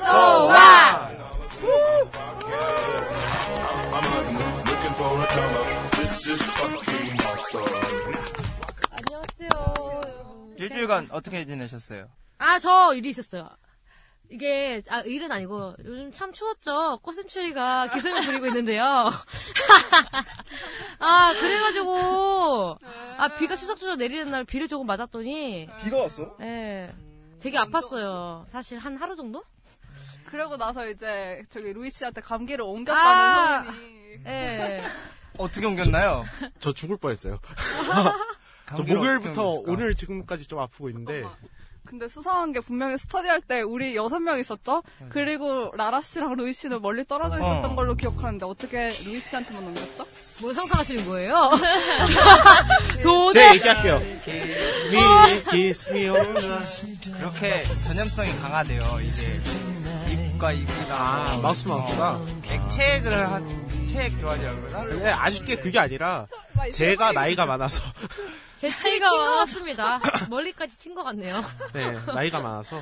쏘와! 안녕하세요. 일주일간 어떻게 지내셨어요? 아, 저 일이 있었어요. 이게, 아, 일은 아니고, 요즘 참 추웠죠? 꽃샘추위가 기승을 부리고 있는데요. 아, 그래가지고, 아, 비가 추적추적 내리는 날 비를 조금 맞았더니, 비가 왔어? 예, 되게 아팠어요. 사실 한 하루 정도? 그러고 나서 이제 저기 루이 씨한테 감기를 아! 옮겼다는 소문이. 예. 어떻게 옮겼나요? 저 죽을 뻔했어요. 저 목요일부터? 오늘 지금까지 좀 아프고 있는데 근데 수상한 게 분명히 스터디할 때 우리 여섯 명 있었죠? 그리고 라라 씨랑 루이 씨는 멀리 떨어져 있었던 어. 걸로 기억하는데 어떻게 루이 씨한테만 넘겼죠? 뭘 상상하시는 거예요? 도대 제가 얘기할게요. 미, all night. 그렇게 전염성이 강하대요. 이제 입이랑 아, 마우스 마우스가? 액체를 한 액체 들어가지라고 그러나? 근데 아쉽게 그게 아니라 제가 나이가 많아서 제 체가 튄것 같습니다. 멀리까지 튄 것 같네요. 네, 나이가 많아서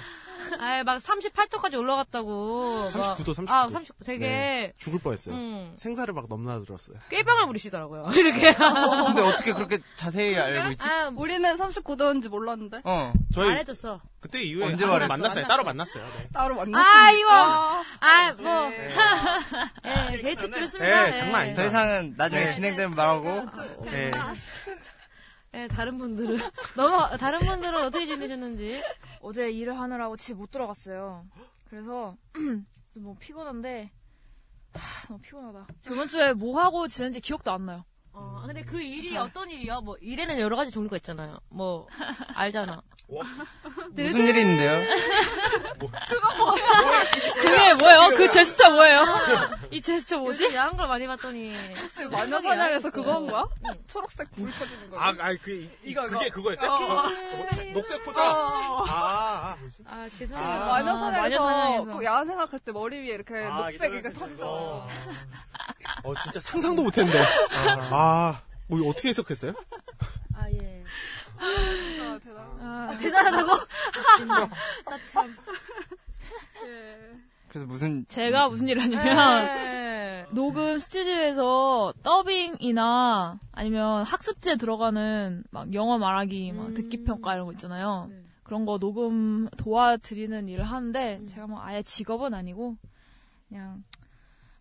아, 막 38도까지 올라갔다고. 막- 39도, 39도. 아, 39도. 되게 네, 죽을 뻔했어요. 음. 생사를 막 넘나들었어요. 꾀병을 부리시더라고요. 이렇게. 근데 어떻게 그렇게 자세히 알고 있지? 아, 우리는 39도인지 몰랐는데. 어. 저희 말해줬어. 그때 이후에 언제 말했어? 만났어요. 따로 만났어요. 네. 따로 만났으니까. 아, 이거. 아, 뭐. 네. 예, 데이트 줄였습니다. 네, 장난 아니다. 더 이상은 나중에 네. 진행되면 말하고. 네. 예, 다른 분들은. 너무, 다른 분들은 어떻게 지내셨는지. 어제 일을 하느라고 집못 들어갔어요. 그래서 너무 피곤한데 하, 너무 피곤하다. 저번 주에 뭐 하고 지낸지 기억도 안 나요. 어, 근데 그 일이 어떤 일이요? 뭐, 일에는 여러 가지 종류가 있잖아요. 뭐, 알잖아. 무슨 일이 있는데요? 그게 뭐예요? 그 제스처 뭐예요? 이 제스처 뭐지? 야한 걸 많이 봤더니. 혹시 마녀사냥에서 그거 한 거야? 초록색 불 켜지는 거. 아, 아, 그, 이- 이거, 그게 이거. 그거였어요? 어. 그거? 그거? 녹색 포자? 어. 아, 아. 아, 죄송해요. 아, 마녀사냥에서 마녀사냥에서. 꼭 야한 생각할 때 머리 위에 이렇게 아, 녹색 이거 그거. 터지잖아. 어, 진짜 상상도 못했는데. 아, 뭐, 이거 어떻게 해석했어요? 아, 예. 아, 대단. 아, 대단하다고? 나 참. 예. 그래서 무슨 제가 무슨 일을 하냐면 네. 녹음 스튜디오에서 더빙이나 아니면 학습지에 들어가는 막 영어 말하기, 막 음. 듣기 평가 이런 거 있잖아요. 네. 그런 거 녹음 도와드리는 일을 하는데 제가 뭐 아예 직업은 아니고 그냥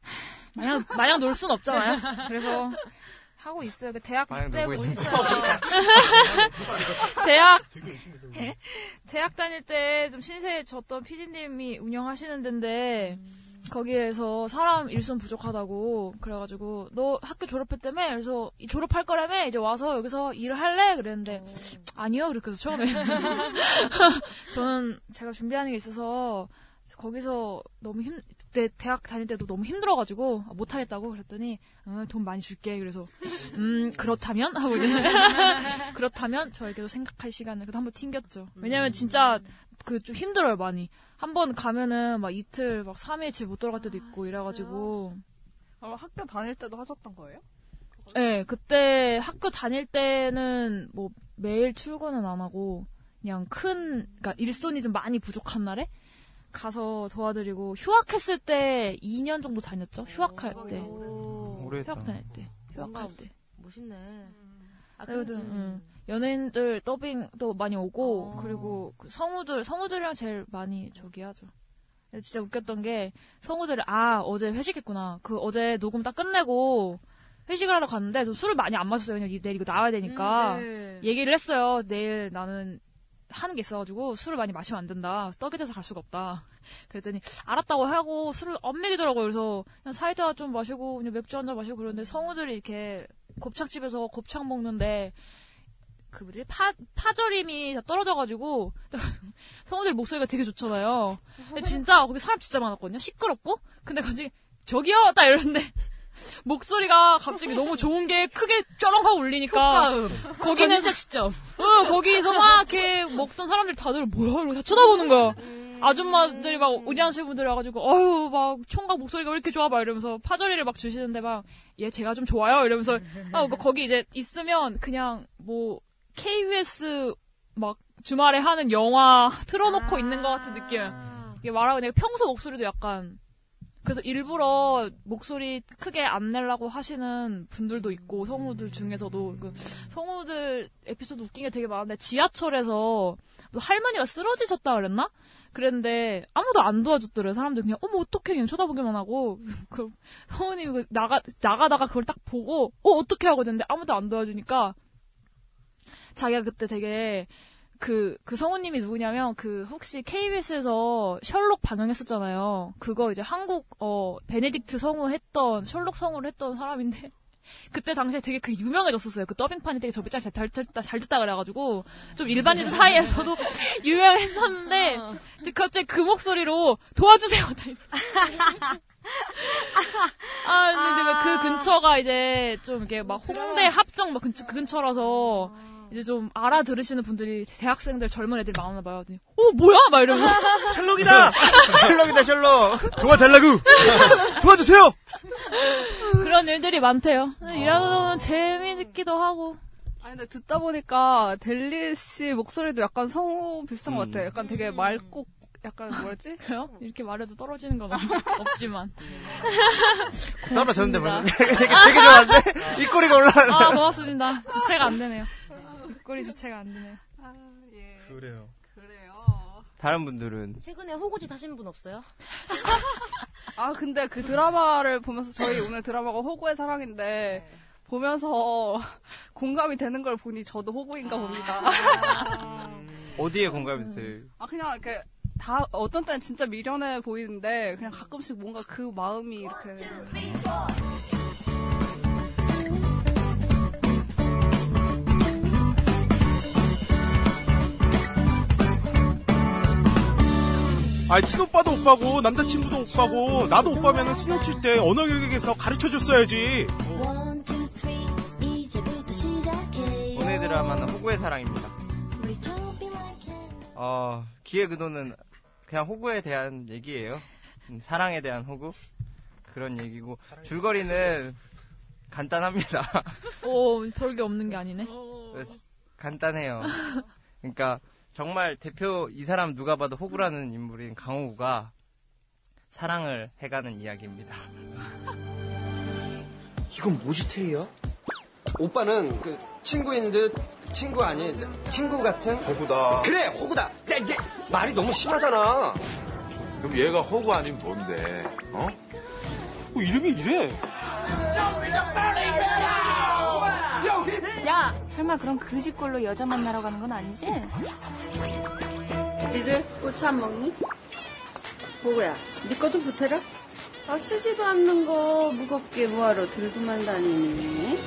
하, 마냥 마냥 놀 순 없잖아요. 그래서 하고 있어요. 그 대학 때 있는 있어요. 대학 대학 다닐 때 좀 신세 졌던 PD님이 운영하시는 데인데 거기에서 사람 일손 부족하다고 그래가지고 너 학교 졸업했다며? 그래서 이 졸업할 거라며? 이제 와서 여기서 일을 할래? 그랬는데 아니요. 그렇게 해서 처음에. 저는 제가 준비하는 게 있어서 거기서 너무 힘 그때 대학 다닐 때도 너무 힘들어가지고 아, 못하겠다고 그랬더니 어, 돈 많이 줄게. 그래서 음 그렇다면? 하고 이제 그렇다면 저에게도 생각할 시간을 그래도 한번 튕겼죠. 왜냐면 진짜 그 좀 힘들어요 많이. 한 번 가면은 막 이틀 막 3일 집못 들어갈 때도 있고 이래가지고. 그럼 학교 다닐 때도 하셨던 거예요? 네, 그때 학교 다닐 때는 뭐 매일 출근은 안 하고 그냥 큰, 그러니까 일손이 좀 많이 부족한 날에 가서 도와드리고 휴학했을 때 2년 정도 다녔죠. 휴학할 때, 오래 했다. 휴학 다닐 때, 휴학할 때. 멋있네. 아, 그래도 그, 응. 연예인들 더빙도 많이 오고 어. 그리고 그 성우들 성우들이랑 제일 많이 저기 하죠. 진짜 웃겼던 게 성우들이 아 어제 회식했구나. 그 어제 녹음 딱 끝내고 회식을 하러 갔는데 저 술을 많이 안 마셨어요. 왜냐면 내일 이거 나와야 되니까 음, 네. 얘기를 했어요. 내일 나는 하는 게 있어가지고 술을 많이 마시면 안 된다. 떡이 돼서 갈 수가 없다. 그랬더니 알았다고 하고 술을 안 먹이더라고요. 그래서 그냥 사이다 좀 마시고 그냥 맥주 한 잔 마시고 그러는데 성우들이 이렇게 곱창집에서 곱창 먹는데 그 뭐지 파 파절임이 다 떨어져가지고 성우들 목소리가 되게 좋잖아요. 근데 진짜 거기 사람 진짜 많았거든요. 시끄럽고 근데 갑자기 저기요 딱 이러는데 목소리가 갑자기 너무 좋은 게 크게 쩌렁 하고 울리니까 거기는 진짜 응, 거기서 막 이렇게 먹던 사람들 다들 뭐야 이러고 다 쳐다보는 거야. 아줌마들이 막 의리하시는 분들이 와가지고 어휴 막 총각 목소리가 왜 이렇게 좋아 막 이러면서 파절이를 막 주시는데 막 얘 제가 좀 좋아요 이러면서 아 그러니까 거기 이제 있으면 그냥 뭐 KBS 막 주말에 하는 영화 틀어놓고 있는 것 같은 느낌. 이게 말하고 내가 평소 목소리도 약간 그래서 일부러 목소리 크게 안 내려고 하시는 분들도 있고 성우들 중에서도 그 성우들 에피소드 웃긴 게 되게 많은데 지하철에서 뭐 할머니가 쓰러지셨다 그랬나? 그랬는데 아무도 안 도와줬더래요. 사람들 그냥 어머 어떡해 그냥 쳐다보기만 하고 그 성우님이 그 나가 나가다가 그걸 딱 보고 어 어떻게 하고 있는데 아무도 안 도와주니까 자기가 그때 되게 그, 그 성우님이 누구냐면, 그, 혹시 KBS에서 셜록 방영했었잖아요. 그거 이제 한국, 어, 베네딕트 성우 했던, 셜록 성우를 했던 사람인데, 그때 당시에 되게 그 유명해졌었어요. 그 더빙판이 되게 저비 잘, 잘, 듣다, 잘 듣다 그래가지고, 좀 일반인 사이에서도 유명했었는데, 이제 갑자기 그 목소리로, 도와주세요! 아, 근데 그 근처가 이제 좀 이렇게 막 홍대 합정 막 근처, 그 근처라서, 이제 좀 알아들으시는 분들이 대학생들 젊은 애들 많나 봐요. 어 뭐야 막 이러고 셜록이다! 셜록이다, 셜록! 도와달라고! 도와주세요! 그런 일들이 많대요. 일하다 보면 재미있기도 하고. 아니 근데 듣다 보니까 델리 씨 목소리도 약간 성우 비슷한 것 같아. 약간 되게 맑고 약간 뭐였지? 그래요? 이렇게 말해도 떨어지는 건 없- 없지만. 떨어졌는데. 벌써. 되게, 되게 좋았는데? 입꼬리가 올라가네. 아 고맙습니다. 주체가 안 되네요. 꼴이 주체가 안 되네요. 그래요. 다른 분들은 최근에 호구짓 하신 분 없어요? 아 근데 그 드라마를 보면서 저희 오늘 드라마가 호구의 사랑인데 보면서 공감이 되는 걸 보니 저도 호구인가 봅니다. 어디에 공감했어요? 아 그냥 이렇게 다 어떤 때는 진짜 미련해 보이는데 그냥 가끔씩 뭔가 그 마음이 이렇게 아, 친오빠도 오빠고, 남자친구도 오빠고, 나도 오빠면은 수능 칠 때 언어 교육에서 가르쳐 줬어야지. 오늘 드라마는 호구의 사랑입니다. 어, 기획 의도는 그냥 호구에 대한 얘기예요. 음, 사랑에 대한 호구? 그런 얘기고, 줄거리는 간단합니다. 오 별게 없는 게 아니네. 간단해요. 그러니까 정말 대표 이 사람 누가 봐도 호구라는 인물인 강호구가 사랑을 해가는 이야기입니다. 이건 뭐지, 테이야? 오빠는 그 친구인 듯 친구 아닌 친구 같은 호구다. 그래 호구다. 야 이게 말이 너무 심하잖아. 그럼 얘가 호구 아니면 뭔데? 어? 뭐 이름이 이래? 야, 설마 그런 그짓꼴로 여자 만나러 가는 건 아니지? 니들 꽃안 먹니? 호구야, 네 것도 보태라. 아, 쓰지도 않는 거 무겁게 뭐하러 들고만 다니니?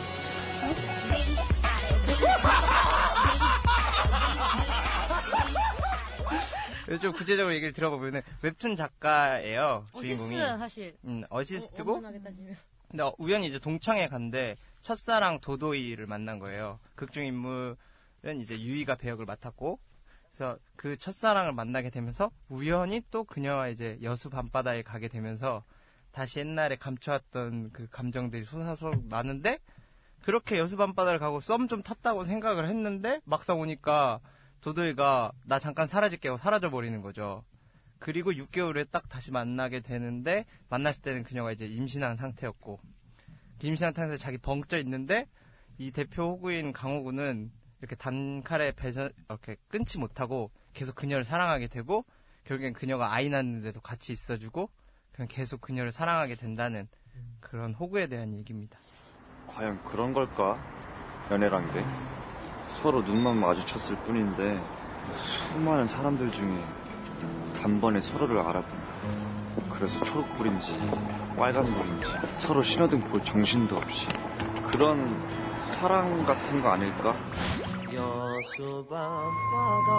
좀 구체적으로 얘기를 들어보면은 웹툰 작가예요 주인공이. 어시스트 사실. 음, 어시스트고 따지면. 근데 어, 우연히 이제 동창회 간데 첫사랑 도도이를 만난 거예요. 극중 인물은 이제 유이가 배역을 맡았고, 그래서 그 첫사랑을 만나게 되면서 우연히 또 그녀와 이제 여수 밤바다에 가게 되면서 다시 옛날에 감춰왔던 그 감정들이 솟아서 나는데 그렇게 여수 밤바다를 가고 썸 좀 탔다고 생각을 했는데 막상 오니까 도도이가 나 잠깐 사라질게 하고 사라져 버리는 거죠. 그리고 6개월 후에 딱 다시 만나게 되는데 만났을 때는 그녀가 이제 임신한 상태였고 임신한 상태에서 자기 벙쪄 있는데 이 대표 호구인 강호구는 이렇게 단칼에 배전 이렇게 끊지 못하고 계속 그녀를 사랑하게 되고 결국엔 그녀가 아이 낳는데도 같이 있어주고 그냥 계속 그녀를 사랑하게 된다는 그런 호구에 대한 얘기입니다. 과연 그런 걸까? 연애란 게 서로 눈만 마주쳤을 뿐인데 수많은 사람들 중에 단번에 서로를 알아본다. 그래서 초록불인지 빨간불인지. 서로 신호등 볼 정신도 없이. 그런 사랑 같은 거 아닐까? 여수 밤바다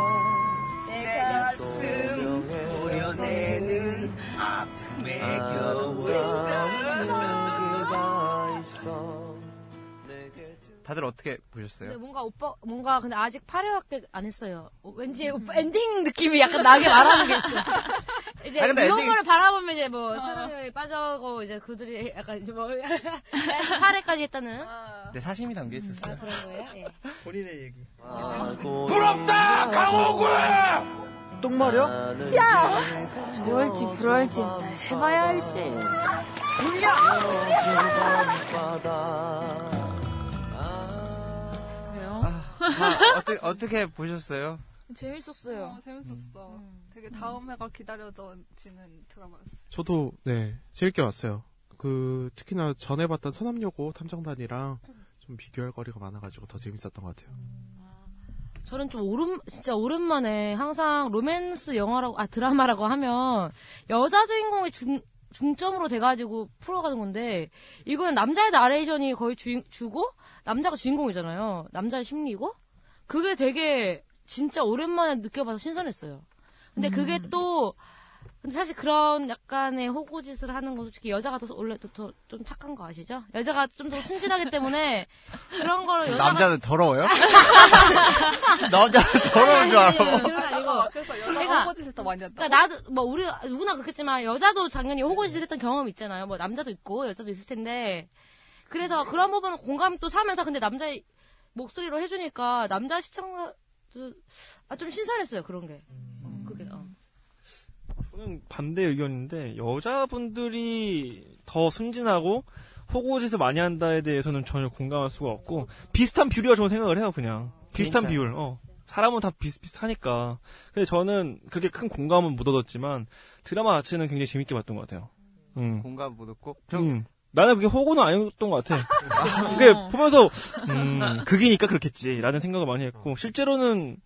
내 가슴 보여내는 아픔의 겨울 누구가 있어 다들 어떻게 보셨어요? 근데 뭔가 오빠 뭔가 근데 아직 8회밖에 안 했어요. 어, 왠지 오빠 엔딩 느낌이 약간 나게 말하는 게 있어. 이제 아, 근데 이런 엔딩- 거를 바라보면 이제 뭐 사랑에 빠져고 이제 그들이 약간 이제 뭐 8회까지 했다는 내 사심이 담겨 있었어요. 아, 그런 거예요? 예. 본인의 얘기. 부럽다 강호구 똥말이야? 야! 좋을지 불할지 날 새봐야 알지. 그래요? 아, 어떻게 어떻게 보셨어요? 재밌었어요. 어, 재밌었어. 되게 다음 회가 기다려지는 드라마였어. 저도 네 재밌게 봤어요. 그 특히나 전에 봤던 서남여고 탐정단이랑 좀 비교할 거리가 많아가지고 더 재밌었던 것 같아요. 저는 좀 오랜 진짜 오랜만에 항상 로맨스 영화라고 아 드라마라고 하면 여자 주인공이 중 중점으로 돼가지고 풀어가는 건데 이거는 남자의 나레이션이 거의 주, 주고 남자가 주인공이잖아요. 남자의 심리고 그게 되게 진짜 오랜만에 느껴봐서 신선했어요. 근데 그게 또 근데 사실 그런 약간의 호구짓을 하는 건 솔직히 여자가 더 원래 더좀 착한 거 아시죠? 여자가 좀 더 순진하기 때문에 그런 거를 여자가 남자는 더러워요? 남자는 더러운 줄 알아. 그건 아니고. 그래서 여자가 그러니까- 호구짓을 더 많이 한다. 그러니까 나도 뭐 우리 누구나 그렇겠지만 여자도 당연히 호구짓을 했던 경험 있잖아요. 뭐 남자도 있고 여자도 있을 텐데 그래서 그런 부분은 공감이 또 사면서 근데 남자의 목소리로 해주니까 남자 시청자도 아, 좀 신선했어요 그런 게. 어, 그게 어. 저는 반대 의견인데 여자분들이 더 순진하고 호구짓을 많이 한다에 대해서는 전혀 공감할 수가 없고 비슷한 비율이라고 저는 생각을 해요 그냥. 비슷한? 비율. 어. 사람은 다 비슷비슷하니까. 근데 저는 그게 큰 공감은 못 얻었지만 드라마 자체는 굉장히 재밌게 봤던 것 같아요. 음. 공감 못 얻고? 음. 나는 그게 호구는 아니었던 것 같아. 그게 보면서 음 극이니까 그렇겠지라는 생각을 많이 했고 실제로는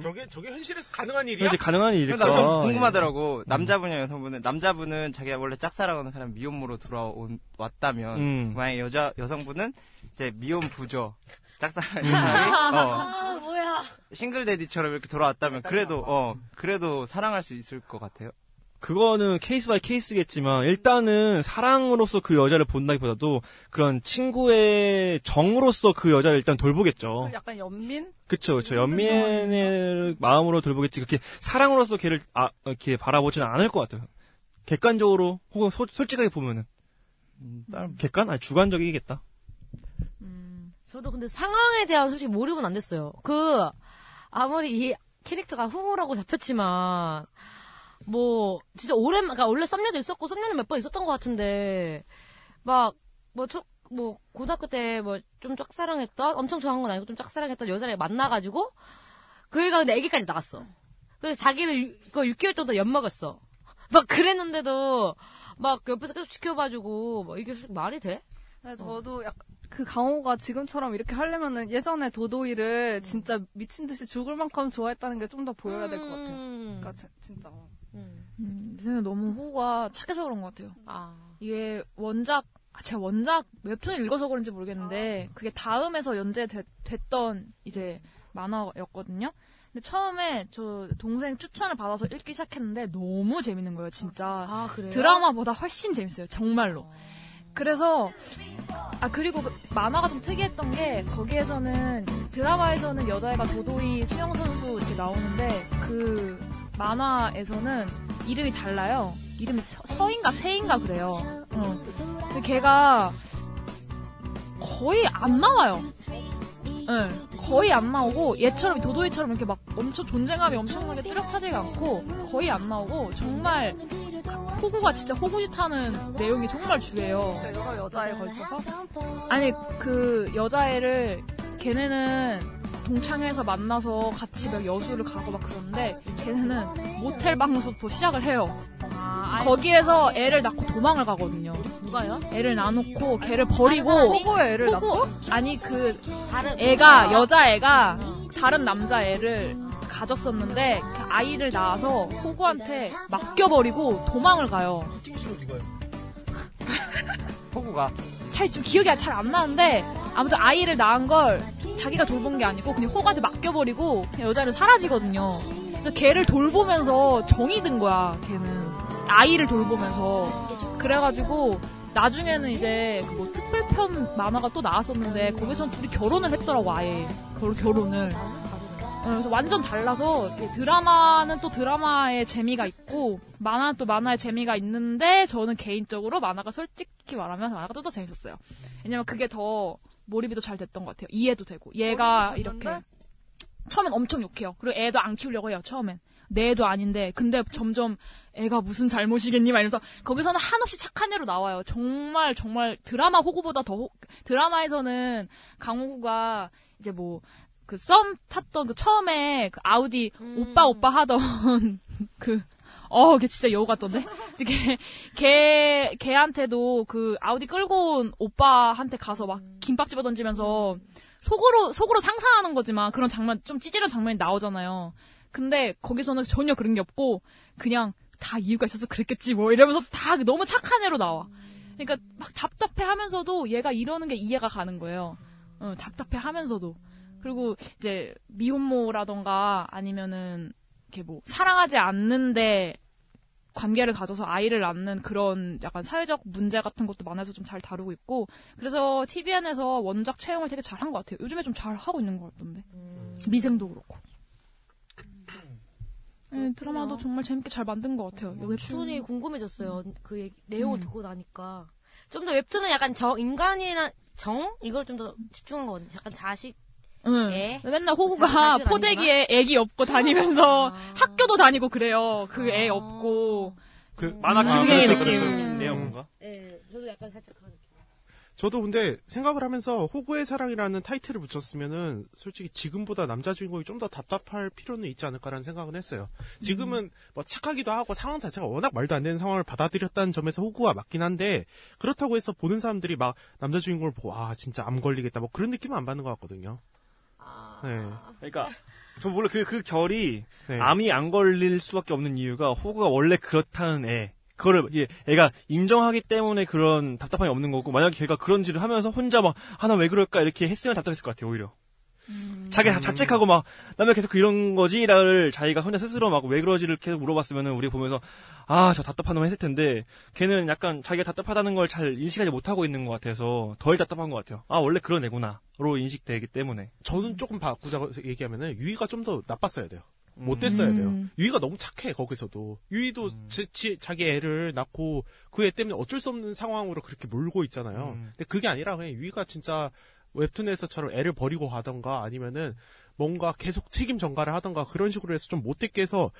저게 저게 현실에서 가능한 일이야? 현재 가능한 일일까 나좀 예. 궁금하더라고. 남자분이랑 여성분은 남자분은 자기가 원래 짝사랑하는 사람 미혼모로 돌아온 왔다면 음. 만약 여자 여성분은 이제 미혼 부조 짝사랑하는 음. 어, 아 뭐야? single daddy처럼 이렇게 돌아왔다면 그래도 어 그래도 사랑할 수 있을 것 같아요. 그거는 case by case겠지만 일단은 사랑으로서 그 여자를 본다기보다도 그런 친구의 정으로서 그 여자를 일단 돌보겠죠. 약간 연민? 그쵸, 그쵸. 연민의 마음으로 돌보겠지. 그렇게 사랑으로서 걔를 아, 이렇게 바라보지는 않을 것 같아요. 객관적으로 혹은 소- 솔직하게 보면은 객관? 아니 주관적이겠다. 저도 근데 상황에 대한 솔직히 몰입은 안 됐어요. 그 아무리 이 캐릭터가 후보라고 잡혔지만 뭐 진짜 오랜 그러니까 원래 썸녀도 있었고 썸녀는 몇 번 있었던 것 같은데 막 뭐 뭐 고등학교 때 뭐 좀 짝사랑했던 엄청 좋아한 건 아니고 좀 짝사랑했던 여자를 만나가지고 그 애가 근데 애기까지 나갔어. 그래서 자기를 유- 그거 6개월 정도 엿먹었어. 막 그랬는데도 막 옆에서 계속 지켜봐주고 뭐 이게 솔직히 말이 돼? 근데 저도 약간 그 강호가 지금처럼 이렇게 하려면은 예전에 도도이를 진짜 미친 듯이 죽을 만큼 좋아했다는 게 좀 더 보여야 될 것 같아요. 그러니까 지- 진짜. 어. 음, 내 생각에 너무 후가 착해서 그런 것 같아요. 아. 이게 원작, 아, 제가 원작 웹툰을 읽어서 그런지 모르겠는데, 그게 다음에서 연재됐던 이제 만화였거든요. 근데 처음에 저 동생 추천을 받아서 읽기 시작했는데 너무 재밌는 거예요, 진짜. 아, 그래요? 드라마보다 훨씬 재밌어요, 정말로. 그래서 아 그리고 그 만화가 좀 특이했던 게 거기에서는 드라마에서는 여자애가 도도이 수영 선수 이렇게 나오는데 그 만화에서는 이름이 달라요. 이름이 서, 서인가 세인가 그래요. 어. 근데 걔가 거의 안 나와요. 네, 거의 안 나오고 얘처럼 도도이처럼 이렇게 막 엄청 존재감이 엄청나게 뚜렷하지가 않고 거의 안 나오고 정말 호구가 진짜 호구짓하는 내용이 정말 주예요. 여러 여자에 걸쳐서? 아니 그 여자애를 걔네는 동창회에서 만나서 같이 막 여수를 가고 막 그러는데 걔네는 모텔 방에서부터 시작을 해요. 거기에서 애를 낳고 도망을 가거든요. 누가요? 애를 낳아놓고 걔를 버리고 사람이? 호구에 애를 낳고? 아니 그 다른 애가 여자 애가 다른 남자 애를 가졌었는데 그 아이를 낳아서 호구한테 맡겨버리고 도망을 가요. 호구가 잘 지금 기억이 잘 안 나는데 아무튼 아이를 낳은 걸 자기가 돌본 게 아니고 그냥 호구한테 맡겨버리고 그냥 여자는 사라지거든요. 그래서 걔를 돌보면서 정이 든 거야. 걔는 아이를 돌보면서 그래가지고 나중에는 이제 그뭐 특별편 만화가 또 나왔었는데 거기선 둘이 결혼을 했더라고 아예 결, 결혼을. 어, 그래서 완전 달라서 드라마는 또 드라마의 재미가 있고 만화는 또 만화의 재미가 있는데 저는 개인적으로 만화가 솔직히 말하면 만화가 좀더 재밌었어요. 왜냐면 그게 더 몰입이 더 잘 됐던 것 같아요. 이해도 되고 얘가 이렇게 처음엔 엄청 욕해요. 그리고 애도 안 키우려고 해요. 처음엔 내 애도 아닌데 근데 점점 애가 무슨 잘못이겠니? 막 이러면서 거기서는 한없이 착한 애로 나와요. 정말 정말 드라마 호구보다 더 호- 드라마에서는 강호구가 이제 뭐 그 썸 탔던 그 처음에 그 아우디 오빠 오빠 하던 그 어, 걔 진짜 여우 같던데? 걔, 걔, 걔한테도 그 아우디 끌고 온 오빠한테 가서 막 김밥 집어 던지면서 속으로, 속으로 상상하는 거지만 그런 장면, 좀 찌질한 장면이 나오잖아요. 근데 거기서는 전혀 그런 게 없고 그냥 다 이유가 있어서 그랬겠지 뭐 이러면서 다 너무 착한 애로 나와. 그러니까 막 답답해 하면서도 얘가 이러는 게 이해가 가는 거예요. 어, 답답해 하면서도. 그리고 이제 미혼모라던가 아니면은 이렇게 뭐 사랑하지 않는데 관계를 가져서 아이를 낳는 그런 약간 사회적 문제 같은 것도 만화에서 좀 잘 다루고 있고 그래서 TVN에서 원작 채용을 되게 잘한 것 같아요. 요즘에 좀 잘 하고 있는 것 같던데 미생도 그렇고. 네, 드라마도 정말 재밌게 잘 만든 것 같아요. 여기 웹툰이 궁금해졌어요. 그 얘기- 내용을 음. 듣고 나니까 좀 더 웹툰은 약간 정 인간이나 정 이걸 좀 더 집중한 거거든요. 약간 자식 응. 애? 맨날 자식 호구가 아니구나? 포대기에 애기 업고 다니면서 학교도 다니고 그래요. 그 애 업고. 그 만화 아, 킹의 그렇죠, 느낌이네요, 뭔가. 네, 저도 약간 살짝 그런 느낌. 저도 근데 생각을 하면서 호구의 사랑이라는 타이틀을 붙였으면은 솔직히 지금보다 남자 주인공이 좀 더 답답할 필요는 있지 않을까라는 생각은 했어요. 지금은 뭐 착하기도 하고 상황 자체가 워낙 말도 안 되는 상황을 받아들였다는 점에서 호구가 맞긴 한데 그렇다고 해서 보는 사람들이 막 남자 주인공을 보고 아 진짜 암 걸리겠다 뭐 그런 느낌은 안 받는 것 같거든요. 네. 그러니까 저 몰라 그 그 결이 네. 암이 안 걸릴 수밖에 없는 이유가 호구가 원래 그렇다는 애. 그거를 얘, 애가 인정하기 때문에 그런 답답함이 없는 거고 만약에 걔가 그런 짓을 하면서 혼자 막 하나 왜 그럴까 이렇게 했으면 답답했을 것 같아요 오히려 자기 가 자책하고 막 남의 계속 이런 거지를 자기가 혼자 스스로 막 왜 그러지를 계속 물어봤으면은 우리 보면서 아 저 답답한 놈 했을 텐데 걔는 약간 자기가 답답하다는 걸 잘 인식하지 못하고 있는 것 같아서 덜 답답한 것 같아요 아 원래 그런 애구나로 인식되기 때문에 저는 조금 바꾸자고 얘기하면은 유이가 좀 더 나빴어야 돼요. 못 됐어야 돼요. 음. 유이가 너무 착해 거기서도. 유이도 지- 지- 자기 애를 낳고 그 애 때문에 어쩔 수 없는 상황으로 그렇게 몰고 있잖아요. 음. 근데 그게 아니라 그냥 유이가 진짜 웹툰에서처럼 애를 버리고 가던가 아니면은 뭔가 계속 책임 전가를 하던가 그런 식으로 해서 좀 못됐게 해서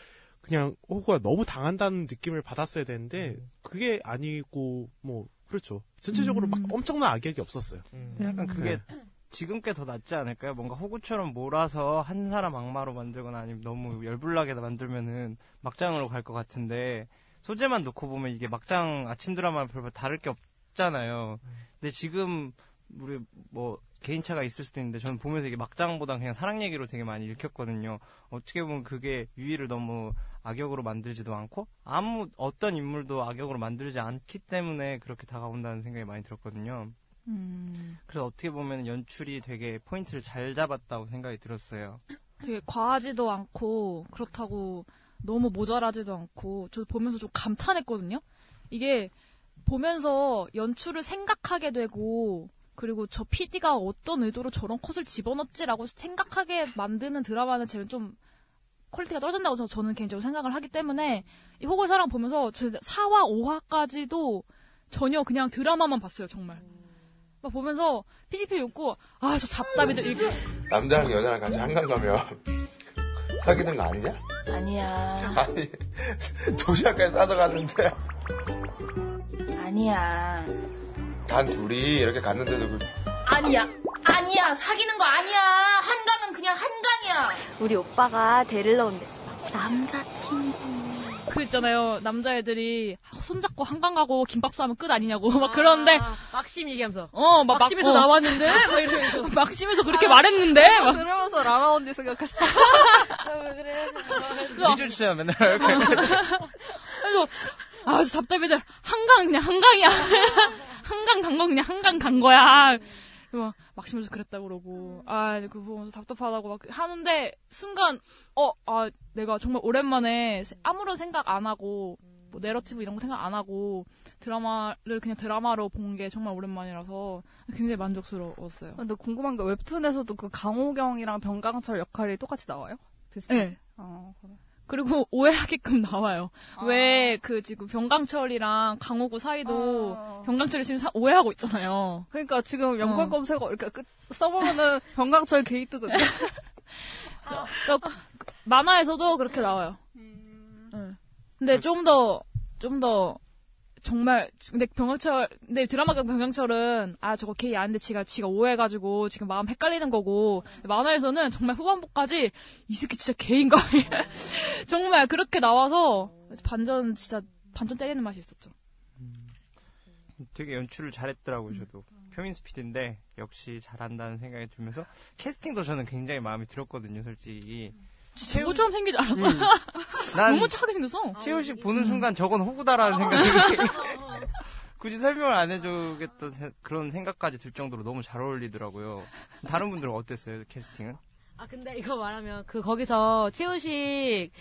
그냥 호구가 너무 당한다는 느낌을 받았어야 되는데 그게 아니고 뭐 그렇죠. 전체적으로 막 엄청난 악역이 없었어요. 약간 그게 네. 지금 게더 낫지 않을까요? 뭔가 호구처럼 몰아서 한 사람 악마로 만들거나 아니면 너무 열불나게 만들면은 막장으로 갈 것 같은데 소재만 놓고 보면 이게 막장 아침 드라마랑 별로 다를 게 없잖아요. 근데 지금 우리 뭐 개인차가 있을 수도 있는데 저는 보면서 이게 막장보다 그냥 사랑 얘기로 되게 많이 읽혔거든요. 어떻게 보면 그게 유이를 너무 악역으로 만들지도 않고 아무 어떤 인물도 악역으로 만들지 않기 때문에 그렇게 다가온다는 생각이 많이 들었거든요. 음. 그래서 어떻게 보면 연출이 되게 포인트를 잘 잡았다고 생각이 들었어요. 되게 과하지도 않고 그렇다고 너무 모자라지도 않고 저도 보면서 좀 감탄했거든요. 이게 보면서 연출을 생각하게 되고 그리고 저 PD가 어떤 의도로 저런 컷을 집어넣지라고 생각하게 만드는 드라마는 제가 좀 quality가 떨어진다고 저- 저는 개인적으로 생각을 하기 때문에 이 호구의 사랑 보면서 4화, 5화까지도 전혀 그냥 드라마만 봤어요, 정말. 막 보면서 피식피식 웃고 아저 답답이들 이렇게 남자랑 여자랑 같이 한강 가면 사귀는 거 아니냐? 아니야. 아니 도시락까지 싸서 갔는데 아니야. 단 둘이 이렇게 갔는데도 그 아니야. 아니야, 사귀는 거 아니야. 한강은 그냥 한강이야. 우리 오빠가 데리러 온댔어. 남자친구. 그 있잖아요. 남자애들이 손잡고 한강 가고 김밥 싸면 끝 아니냐고 막 그러는데 막심 얘기하면서. 어, 막 막심에서 막- 어. 나왔는데? 막 이러면서. 막심에서 그렇게 말했는데 막 들으면서 라라 언니 생각했어. 미주 진짜 맨날 이렇게. 그래서 아, 저 답답해들 한강 그냥 한강이야. 한강 간 거 그냥 한강 간 거야. 막 막심에서 그랬다 그러고 아 그거 보면서 답답하다고 막 하는데 순간 어 아 내가 정말 오랜만에 아무런 생각 안 하고 뭐 내러티브 이런 거 생각 안 하고 드라마를 그냥 드라마로 본 게 정말 오랜만이라서 굉장히 만족스러웠어요. 근데 궁금한 게 웹툰에서도 그 강호경이랑 병강철 역할이 똑같이 나와요? 비슷해? 네. 어, 그래. 그리고 오해하게끔 나와요. 왜그 지금 병강철이랑 강호구 사이도 병강철이 지금 사- 오해하고 있잖아요. 그러니까 지금 연관 어. 검색어 이렇게 끝 써보면은 병강철 게이 뜨던데. 그러니까 그- 만화에서도 그렇게 나와요. 응. 근데 좀 더, 좀 더, 정말, 근데 병강철, 근데 드라마가 병강철은, 아, 저거 게이 아닌데 지가, 지가 오해해가지고 지금 마음 헷갈리는 거고, 만화에서는 정말 후반부까지 이 새끼 진짜 게인가? 정말 그렇게 나와서 반전, 진짜, 반전 때리는 맛이 있었죠. 되게 연출을 잘했더라고요, 저도. 표민스 PD인데, 역시 잘한다는 생각이 들면서, 캐스팅도 저는 굉장히 마음에 들었거든요, 솔직히. 진 짜 호처럼 생기지 않았어? 음. 난 너무 착하게 생겼어. 최우식 보는 순간 저건 호구다라는 생각이 굳이 설명을 안 해주겠던 세- 그런 생각까지 들 정도로 너무 잘 어울리더라고요. 다른 분들은 어땠어요, 캐스팅은? 아 근데 이거 말하면 그 거기서 최우식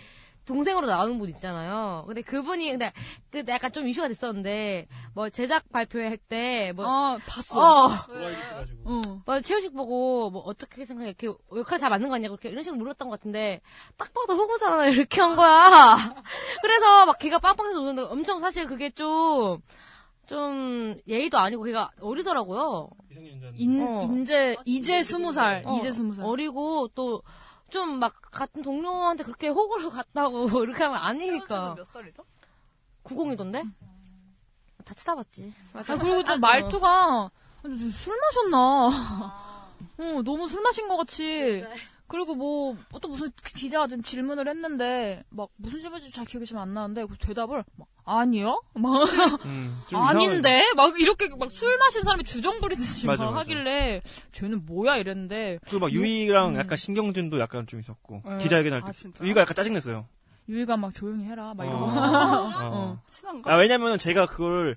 동생으로 나오는 분 있잖아요. 근데 그분이 근데 그 약간 좀 이슈가 됐었는데 뭐 제작 발표회 할때뭐 어, 봤어. 어. 뭐 최우식 보고 뭐 어떻게 생각해? 이렇게 역할 잘 맞는 거 아니냐고 이렇게 이런 식으로 물었던 것 같은데 딱 봐도 호구잖아 이렇게 한 거야. 그래서 막 걔가 빵빵해서 노는데 엄청 사실 그게 좀좀 예의도 아니고 걔가 어리더라고요. 인, 어. 인제, 이제 스무 살, 어, 이제 스무 살. 어리고 또 좀 막 같은 동료한테 그렇게 호구를 갔다고 이렇게 하면 아니니까. 몇 살이죠? 90이던데? 다 쳐다봤지. 아, 그리고 좀 말투가 아니, 술 마셨나? 어, 너무 술 마신 것 같이. 그리고 뭐, 또 무슨 기자가 지금 질문을 했는데, 막, 무슨 질문인지 잘 기억이 좀안 나는데, 그 대답을, 막, 아니요? 막, 음, 좀 아닌데? 막, 이렇게 막 술 마신 사람이 주정 부리듯이 맞아, 막 맞아. 하길래, 쟤는 뭐야? 이랬는데. 그리고 막 유이랑 약간 신경전도 약간 좀 있었고 네. 기자회견할 때 아, 진짜? 유이가 약간 짜증냈어요. 유이가 막 조용히 해라, 막 이러고. 어. 친한가? 아, 왜냐면 제가 그걸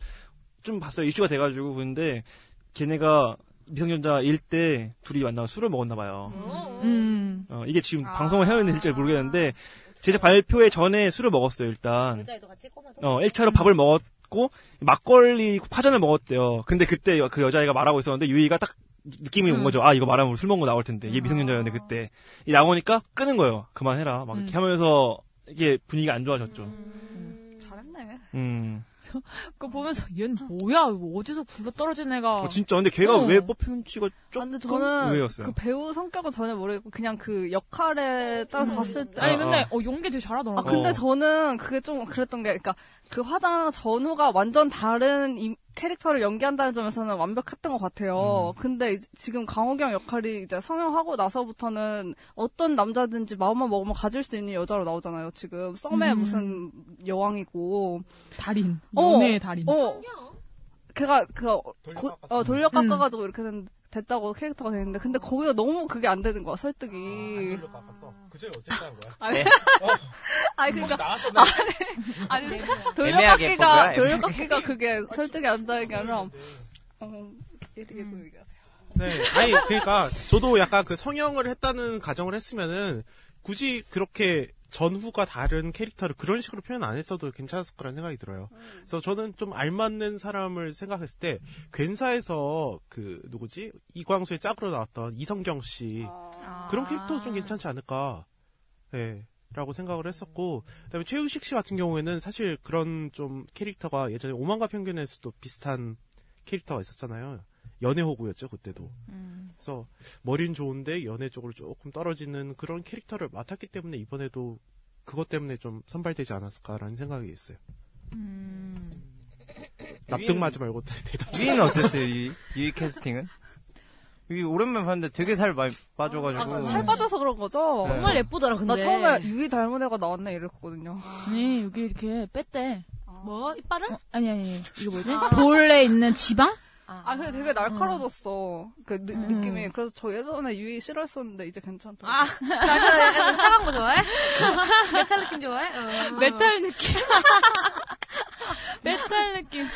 좀 봤어요. 이슈가 돼가지고 근데 걔네가 미성년자 일때 둘이 만나서 술을 먹었나 봐요. 음. 어, 이게 지금 방송을 해야 되는지 모르겠는데 제작 발표회 전에 술을 먹었어요 일단. 여자애도 같이 꼬마도. 어 1차로 밥을 먹었고 막걸리 파전을 먹었대요. 근데 그때 그 여자애가 말하고 있었는데 유이가 딱 느낌이 온 거죠. 아 이거 말하면 우리 술 먹고 나올 텐데 얘 미성년자였는데 그때 이 나오니까 끄는 거예요. 그만해라 막 이렇게 음. 하면서 이게 분위기가 안 좋아졌죠. 잘했네. 음. 그거 보면서, 얘는 뭐야? 어디서 굴러 떨어진 애가. 어, 진짜 근데 걔가 어. 왜 뽑히는지가 조금 근데 저는 의외였어요. 그 배우 성격은 전혀 모르겠고 그냥 그 역할에 따라서 봤을 때 아니, 근데, 어, 연기 되게 잘하더라고. 아 근데 어. 저는 그게 좀 그랬던 게 그러니까 그 화장 전후가 완전 다른 이 캐릭터를 연기한다는 점에서는 완벽했던 것 같아요. 근데 이제 지금 강호경 역할이 이제 성형하고 나서부터는 어떤 남자든지 마음만 먹으면 가질 수 있는 여자로 나오잖아요. 지금 썸의 음. 무슨 여왕이고 달인. 어, 연애의 달인. 어. 걔가 그 돌려 어, 돌려 음. 깎아가지고 이렇게 된, 됐다고 캐릭터가 되는데 근데 거기가 너무 그게 안 되는 거야 설득이. 그제 어쨌든 한 거야. 아니, 아니 그러니까 나왔어, 아니, 아니 애매하게. 돌려깎기가 그게 설득이 안 되는 게 아니라 어 얘기해 보 얘기하세요. 네, 아니 그러니까 저도 약간 그 성형을 했다는 가정을 했으면은 굳이 그렇게 전후가 다른 캐릭터를 그런 식으로 표현 안 했어도 괜찮았을 거라는 생각이 들어요. 그래서 저는 좀 알맞는 사람을 생각했을 때 괜사에서 그 누구지 이광수의 짝으로 나왔던 이성경 씨 그런 캐릭터도 좀 괜찮지 않을까. 네. 라고 생각을 했었고, 그 다음에 최우식 씨 같은 경우에는 사실 그런 좀 캐릭터가 예전에 오만과 편견에서도 비슷한 캐릭터가 있었잖아요. 연애 호구였죠, 그때도. 그래서 머리는 좋은데 연애 쪽으로 조금 떨어지는 그런 캐릭터를 맡았기 때문에 이번에도 그것 때문에 좀 선발되지 않았을까라는 생각이 있어요. 납득 유인- 맞지 말고 대답 좀. 유이는 어땠어요, 유이? 유이 캐스팅은? 이 오랜만에 봤는데 되게 살 많이 빠져가지고. 아, 살 빠져서 그런 거죠? 네. 정말 예쁘더라, 근데. 나 처음에 유이 닮은 애가 나왔네 이랬거든요. 아니 여기 이렇게 뺐대. 뭐 이빨을? 아니 아니 이거 뭐지? 아. 볼에 있는 지방? 아, 근데 되게 날카로워졌어. 그 느, 음. 느낌이. 그래서 저 예전에 유이 싫어했었는데 이제 괜찮다. 아, 약간, 약간 차가운 거 좋아해? 메탈 느낌 좋아해? 어. 메탈 느낌. 메탈 느낌.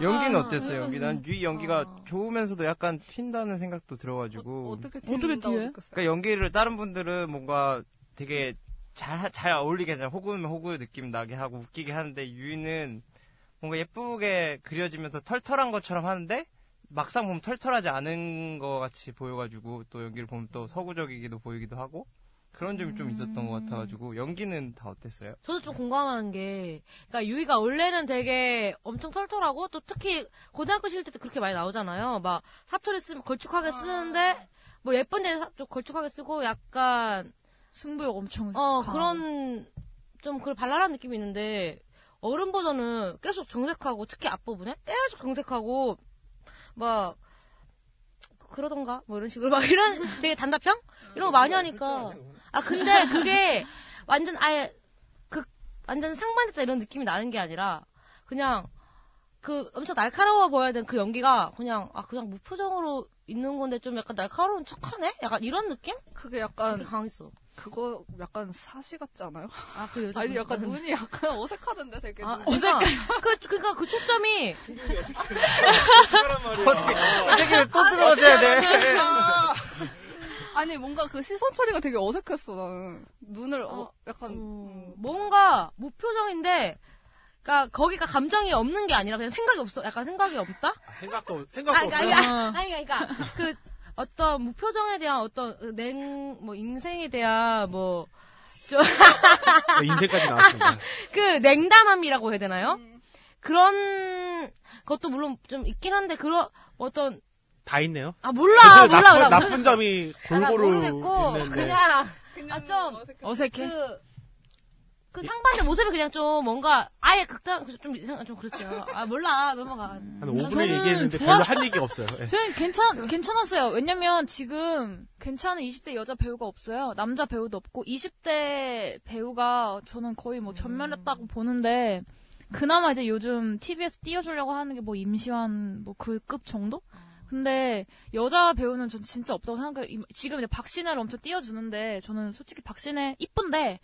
연기는 아, 어땠어요? 연기 난 유이 연기가 좋으면서도 약간 튄다는 생각도 들어가지고. 어 떻게 어떻게 뒤에? 그러니까 연기를 다른 분들은 뭔가 되게 잘, 잘 어울리게 하잖아요. 호구면 호구의 느낌 나게 하고 웃기게 하는데 유이는 뭔가 예쁘게 그려지면서 털털한 것처럼 하는데 막상 보면 털털하지 않은 것 같이 보여가지고 또 연기를 보면 또 서구적이기도 보이기도 하고 그런 점이 좀 있었던 것 같아가지고 연기는 다 어땠어요? 저도 좀 공감하는 게, 그러니까 유이가 원래는 되게 엄청 털털하고 또 특히 고등학교 시절 때도 그렇게 많이 나오잖아요. 막 사투리 쓰면 걸쭉하게 쓰는데 뭐 예쁜데 사- 좀 걸쭉하게 쓰고 약간 승부욕 엄청 어 강하고. 그런 좀 그런 발랄한 느낌이 있는데 어른 버전은 계속 정색하고 특히 앞부분에 계속 정색하고 막 그러던가? 뭐 이런 식으로 막 이런 되게 단답형? 이런 거 많이 하니까. 아 근데 그게 완전 아예 그 완전 상반됐다 이런 느낌이 나는 게 아니라 그냥 그 엄청 날카로워 보여야 되는 그 연기가 그냥 아 그냥 무표정으로 있는 건데 좀 약간 날카로운 척하네? 약간 이런 느낌? 그게 약간 강했어 그거 약간 사시 같지 않아요? 아 그 여자 아니 약간 눈이 약간 어색하던데 되게. 아, 눈이. 어색. 그, 그니까 그 초점이. 어떻게, 어떻게 또 들어줘야 돼. 아니 뭔가 그 시선 처리가 되게 어색했어 나는 눈을 어, 약간 음, 뭔가 무표정인데, 그니까 거기가 감정이 없는 게 아니라 그냥 생각이 없어. 약간 생각이 없다? 생각도 아, 생각도 그러니까, 없어요. 아니, 아니, 그러니까 그 어떤 무표정에 대한 어떤 냉, 뭐 인생에 대한 뭐, 좀 네, 인생까지 나왔습니다. 그 냉담함이라고 해야 되나요? 그런 것도 물론 좀 있긴 한데, 그런 어떤, 다 있네요. 아, 몰라, 몰라, 나쁜, 몰라, 나쁜. 점이 아, 나 골고루 모르겠고 있는데. 그냥 아, 좀 어색해. 그, 그 상반된 모습이 그냥 좀 뭔가 아예 극단 좀 이상 좀 그랬어요. 아 몰라 넘어가. 한 5분을 저는 얘기했는데 좋아- 별로 한 얘기가 없어요. 예. 저는 괜찮, 괜찮았어요. 왜냐면 지금 괜찮은 20대 여자 배우가 없어요. 남자 배우도 없고, 20대 배우가 저는 거의 뭐 전멸했다고 보는데, 그나마 이제 요즘 TV에서 띄워주려고 하는 게 뭐 임시완 뭐 그 급 정도? 근데 여자 배우는 전 진짜 없다고 생각해요. 이- 지금 이제 박신혜를 엄청 띄워주는데, 저는 솔직히 박신혜 이쁜데,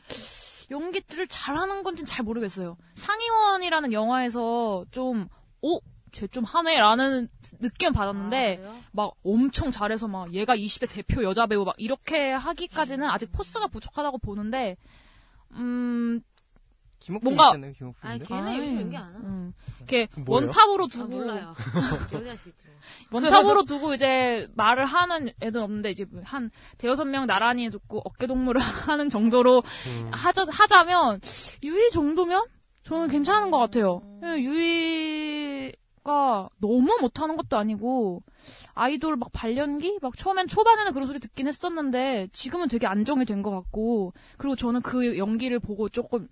연기를 잘하는 건지는 잘 모르겠어요. 상의원이라는 영화에서 좀, 오! 쟤 좀 하네라는 느낌 받았는데, 막 엄청 잘해서 막 얘가 20대 대표 여자 배우 막 이렇게 하기까지는 아직 포스가 부족하다고 보는데, 음, 김옥빈 뭔가- 있잖아요, 김옥빈. 아니 걔는 요즘 연기 안 하. 음, 이렇게 뭐예요? 원탑으로 아, 두고 몰라요. 연애하시겠죠. 원탑으로 두고 이제 말을 하는 애들 없는데 이제 한 대여섯 명 나란히 듣고 어깨 동무를 하는 정도로 음. 하자 하자면 유이 정도면 저는 괜찮은 것 같아요. 예, 유이가 너무 못하는 것도 아니고 아이돌 막 발연기 막 처음엔 초반에는 그런 소리 듣긴 했었는데 지금은 되게 안정이 된 것 같고 그리고 저는 그 연기를 보고 조금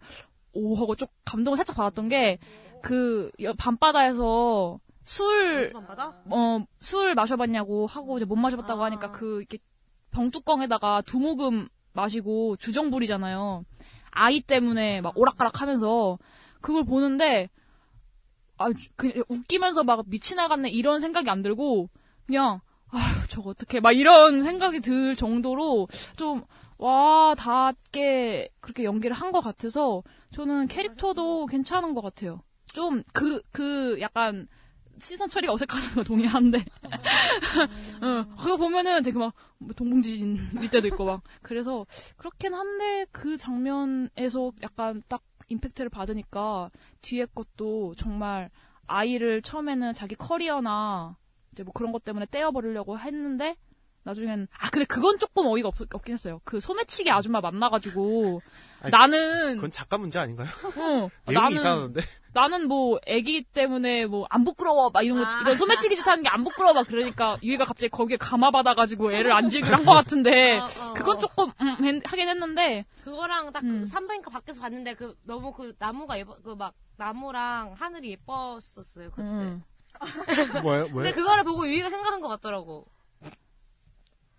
오 하고 좀 감동을 살짝 받았던 게 그 밤바다에서 술? 어, 술 마셔봤냐고 하고 이제 못 마셔봤다고 아. 하니까 그 이렇게 병뚜껑에다가 두 모금 마시고 주정 부리잖아요. 아이 때문에 막 오락가락 하면서 그걸 보는데 아, 그냥 웃기면서 막 미친 애 같네 이런 생각이 안 들고 그냥 아휴 저거 어떡해 막 이런 생각이 들 정도로 좀 와, 닿게 그렇게 연기를 한 것 같아서 저는 캐릭터도 괜찮은 것 같아요. 좀 그, 그 약간 시선 처리가 어색하다는 거 동의하는데. 응, 그거 보면은 되게 막 동봉지진일 때도 있고 막. 그래서 그렇긴 한데 그 장면에서 약간 딱 임팩트를 받으니까 뒤에 것도 정말 아이를 처음에는 자기 커리어나 이제 뭐 그런 것 때문에 떼어버리려고 했는데 나중엔 아 근데 그건 조금 어이가 없, 없긴 했어요. 그 소매치기 아줌마 만나가지고 아니, 나는 그건 작가 문제 아닌가요? 어, 내용이 이상한데. 나는 뭐 애기 때문에 뭐 안 부끄러워 막 이런 거 이런 소매치기 짓 하는 게 안 부끄러워 막 그러니까 유이가 갑자기 거기에 감아받아가지고 애를 안 지기로 한것 같은데 어, 어, 그건 어. 조금 음, 했- 하긴 했는데 그거랑 딱그 산부인과 밖에서 봤는데 그 너무 그 나무가 예뻐 그 막 나무랑 하늘이 예뻤었어요 그때. 음. 뭐예요? 근데 뭐예요? 그거를 보고 유이가 생각한 것 같더라고.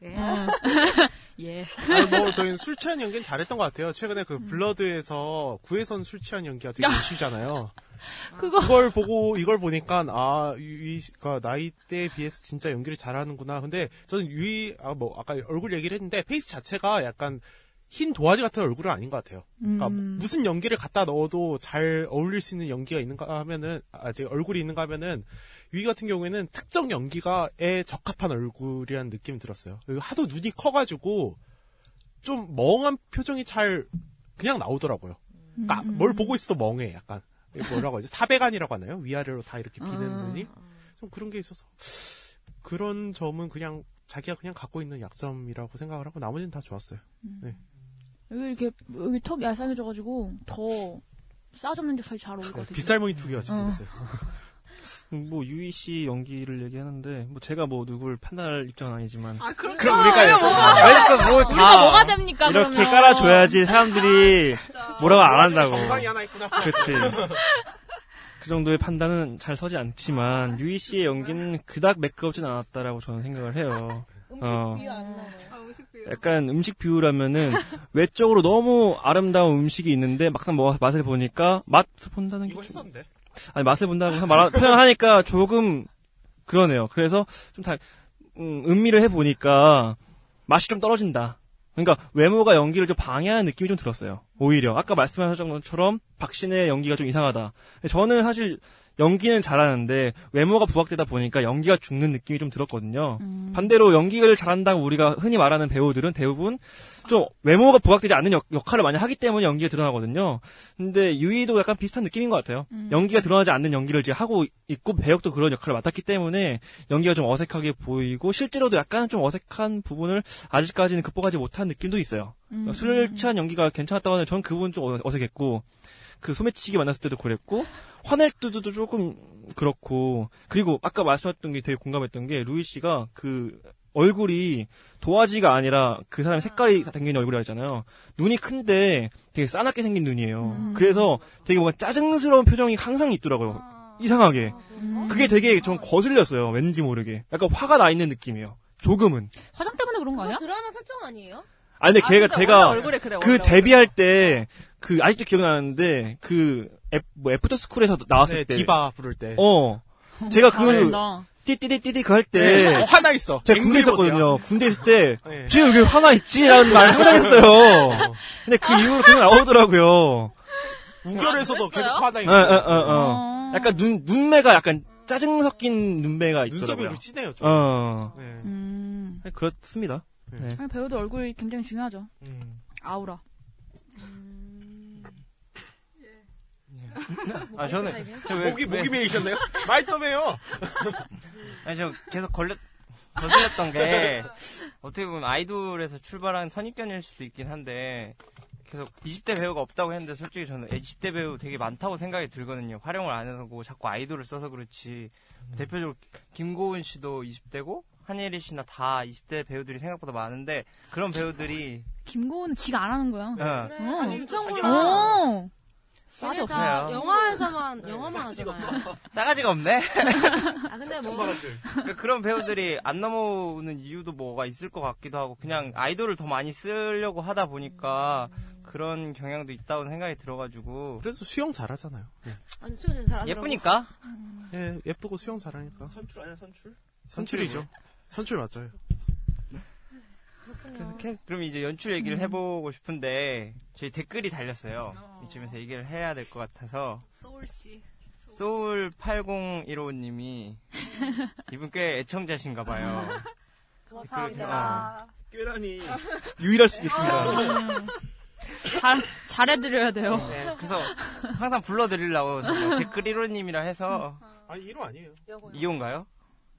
예. 예. 아니, 뭐 저희는 술 취한 연기는 잘했던 것 같아요. 최근에 그 블러드에서 구혜선 술 취한 연기가 되게 이슈잖아요. 그거 그걸 보고 이걸 보니까 아 유이가 나이 대에 비해서 진짜 연기를 잘하는구나. 근데 저는 유이 아 뭐 아까 얼굴 얘기를 했는데 face 자체가 약간 흰 도화지 같은 얼굴은 아닌 것 같아요. 그러니까 음. 무슨 연기를 갖다 넣어도 잘 어울릴 수 있는 연기가 있는가 하면은 아직 얼굴이 있는가 하면은 유이 같은 경우에는 특정 연기가에 적합한 얼굴이라는 느낌이 들었어요. 그리고 하도 눈이 커가지고 좀 멍한 표정이 잘 그냥 나오더라고요. 그러니까 음. 뭘 보고 있어도 멍해 약간 뭐라고 하지 사배간이라고 하나요? 위아래로 다 이렇게 비는 음. 눈이 좀 그런 게 있어서 그런 점은 그냥 자기가 그냥 갖고 있는 약점이라고 생각을 하고 나머지는 다 좋았어요. 네. 여기 이렇게 여기 턱 얄쌍해져가지고 더 싸졌는데 사실 잘 같아요. 빗살무늬 두 개가 어. 생겼어요. 음, 뭐 유이 씨 연기를 얘기하는데 뭐 제가 뭐 누굴 판단할 입장은 아니지만 그럼 그럼 우리가 뭐가- 우리가 뭐 우리가 다 뭐가 됩니까, 이렇게 그러면? 깔아줘야지 사람들이 뭐라고 안 한다고. 정상이 하나 있구나. 그렇지. 그 정도의 판단은 잘 서지 않지만 유이 씨의 연기는 그닥 매끄럽진 않았다라고 저는 생각을 해요. 어. 약간 음식 비유라면은 외적으로 너무 아름다운 음식이 있는데 막상 먹어 맛을 보니까 맛을 본다는 게 이거 좀- 했었는데. 아니 맛을 본다고 말 표현하니까 조금 그러네요. 그래서 좀 다 음, 음미를 해 보니까 맛이 좀 떨어진다. 그러니까 외모가 연기를 좀 방해하는 느낌이 좀 들었어요. 오히려 아까 말씀하셨던 것처럼 박신의 연기가 좀 이상하다. 저는 사실 연기는 잘하는데 외모가 부각되다 보니까 연기가 죽는 느낌이 좀 들었거든요. 반대로 연기를 잘한다고 우리가 흔히 말하는 배우들은 대부분 좀 외모가 부각되지 않는 역, 할을 많이 하기 때문에 연기가 드러나거든요. 근데 유이도 약간 비슷한 느낌인 것 같아요. 음. 연기가 드러나지 않는 연기를 이제 하고 있고 배역도 그런 역할을 맡았기 때문에 연기가 좀 어색하게 보이고 실제로도 약간 좀 어색한 부분을 아직까지는 극복하지 못한 느낌도 있어요. 음. 술 취한 연기가 괜찮았다고 하는데 저는 그 부분 좀 어- 어색했고 그 소매치기 만났을 때도 그랬고 화낼 때도 조금 그렇고 그리고 아까 말씀하셨던 게 되게 공감했던 게 루이 씨가 그 얼굴이 도화지가 아니라 그 사람의 색깔이 생긴 얼굴이라 했잖아요. 눈이 큰데 되게 싸납게 생긴 눈이에요. 그래서 되게 뭔가 짜증스러운 표정이 항상 있더라고요. 이상하게. 그게 되게 좀 거슬렸어요. 왠지 모르게. 약간 화가 나 있는 느낌이에요. 조금은. 화장 때문에 그런 거 아니야? 드라마 설정 아니에요? 아니 근데 아, 걔가 진짜 제가 그래, 그 데뷔할 때 그 아직도 기억나는데 그 애, 뭐 애프터 스쿨에서 나왔을 네, 때 디바 부를 때. 어 제가 그. 띠띠띠띠띠 그 할 때 네, 어, 화나 있어. 제가 군대 있었거든요. 군대 있을 때 네. 지금 여기 화나 있지 라는 말 항상 했어요. 근데 그 이후로 계속 나오더라고요. 우결에서도 계속 화나 어, 있고. 어, 어, 어. 약간 눈 눈매가 약간 짜증 섞인 눈매가 눈썹이 있더라고요. 이렇게 진해요, 좀. 어. 네. 음. 네, 그렇습니다. 네. 아니, 배우도 얼굴이 굉장히 중요하죠. 음. 아우라. 아 저는 저 왜- 목이 왜- 목이 메이셨네요. 말좀 해요. 아니 저 계속 걸렸 거슬렸던 게 어떻게 보면 아이돌에서 출발한 선입견일 수도 있긴 한데 계속 20대 배우가 없다고 했는데 솔직히 저는 20대 배우 되게 많다고 생각이 들거든요. 활용을 안 하고 자꾸 아이돌을 써서 그렇지. 대표적으로 김고은 씨도 20대고 한예리 씨나 다 20대 배우들이 생각보다 많은데 그런 배우들이 김고은은 지가 안 하는 거야. 어. 어. 엄청 어. 몰라. 싸지 걔네 없어요. 다 영화에서만 영화만 하잖아요. 싸가지가 없네. 아 근데 뭐 그러니까 그런 배우들이 안 넘어오는 이유도 뭐가 있을 것 같기도 하고 그냥 아이돌을 더 많이 쓰려고 하다 보니까 그런 경향도 있다고 생각이 들어가지고 그래서 수영 잘하잖아요. 네. 아니 수영 잘하더라고. 예쁘니까 예, 예쁘고 수영 잘하니까. 선출 아니야 선출? 선출이죠. 선출 맞아요. 그래서 캐- 그럼 이제 연출 얘기를 해보고 싶은데 저희 댓글이 달렸어요. 이쯤에서 얘기를 해야 될 것 같아서 소울 씨. 소울 8015님이 이분 꽤 애청자신가 봐요. 감사합니다. 꽤라니 유일할 수도 있습니다. 음. 잘 잘해드려야 돼요. 네, 그래서 항상 불러드리려고 뭐 댓글 1호님이라 해서 아니 1호 아니에요. 2호인가요?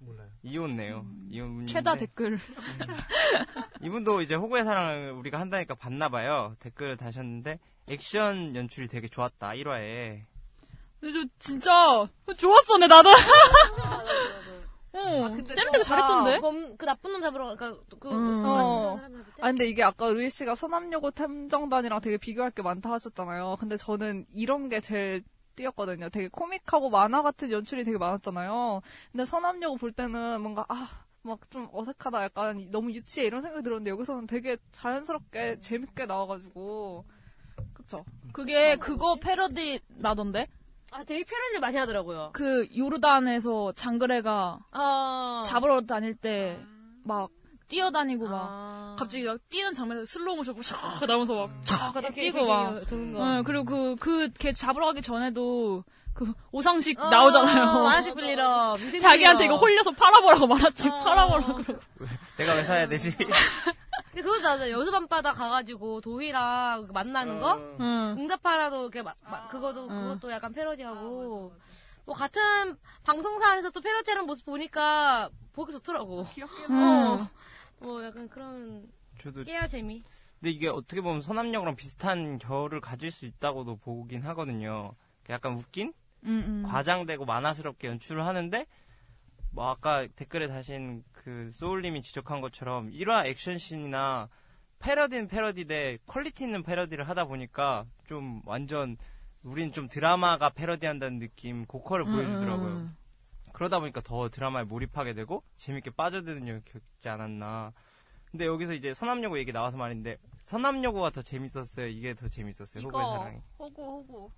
몰라요. 2호네요. 2호 음. 최다 댓글. 이분도 이제 호구의 사랑을 우리가 한다니까 봤나 봐요. 댓글을 다셨는데 액션 연출이 되게 좋았다 1화에. 근데 저 진짜 좋았어, 내 나도. 어, 근데 쌤 되게 잘했던데. 검, 그 나쁜 놈 잡으러 가. 그, 그 음. 어. 어. 아 근데 이게 아까 루이 씨가 서남여고 탐정단이랑 되게 비교할 게 많다 하셨잖아요. 근데 저는 이런 게 제일 띄었거든요. 되게 코믹하고 만화 같은 연출이 되게 많았잖아요. 근데 서남여고 볼 때는 뭔가 아 막좀 어색하다 약간 너무 유치해 이런 생각이 들었는데 여기서는 되게 자연스럽게 재밌게 나와가지고 그쵸 그게 그거 패러디 나던데? 아, 되게 패러디를 많이 하더라고요. 그 요르단에서 장그레가 아. 잡으러 다닐 때막 뛰어다니고 막 아. 갑자기 막 뛰는 장면에서 슬로우 모션 샥 나오면서 막촥 하다 이렇게, 뛰고 막 도는 거. 응, 그리고 그 그 걔 잡으러 가기 전에도 그 오상식 어, 나오잖아요. 만화책 빌리러, 자기한테. 이거 홀려서 팔아보라고 만화책 어. 팔아보라고. 내가 왜 사야 되지? 근데 그것도 나죠. 여수 밤바다 가가지고 도희랑 만나는 거? 응. 응답하라도 이렇게 막, 막 그거도 그것도 약간 패러디하고 뭐 같은 방송사 안에서 또 패러디하는 모습 보니까 보기 좋더라고. 귀엽게 어. 뭐 약간 그런 저도 깨알 재미. 근데 이게 어떻게 보면 서남역이랑 비슷한 결을 가질 수 있다고도 보긴 하거든요. 약간 웃긴? 음, 음. 과장되고 만화스럽게 연출을 하는데, 뭐 아까 댓글에 다신 그 소울님이 지적한 것처럼 1화 액션씬이나 패러디는 패러디인데 quality 있는 패러디를 하다 보니까 좀 완전 우린 좀 드라마가 패러디한다는 느낌 고퀄을 음, 보여주더라고요. 음. 그러다 보니까 더 드라마에 몰입하게 되고 재밌게 빠져드는 역이지 않았나. 근데 여기서 이제 서남여고 얘기 나와서 말인데 서남여고가 더 재밌었어요. 이게 더 재밌었어요. 호구의 이거 사랑이. 호구 호구.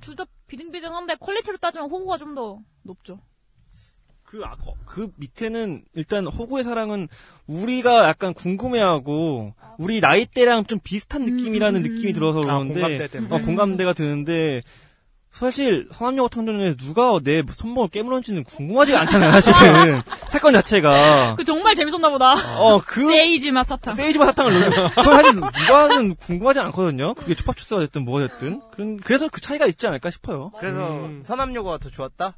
둘다 비등비등한데 퀄리티로 따지면 호구가 좀 더 높죠. 그, 아, 거- 그 밑에는 일단 호구의 사랑은 우리가 약간 궁금해하고 우리 나이대랑 좀 비슷한 느낌이라는 느낌이 들어서 아, 그러는데 공감대 때문에. 어, 공감대가 드는데 사실 서남여고 탕전에 누가 내 손목을 깨물었는지는 궁금하지 않잖아요 사실은 사건 자체가 그 정말 재밌었나 보다. 어, 그- 세이지마 사탕. 세이지마 사탕을 넣는 사실 누가는 궁금하지 않거든요 그게 초밥초스가 됐든 뭐가 됐든 그런- 그래서 그 차이가 있지 않을까 싶어요 그래서 음. 서남여고가 더 좋았다?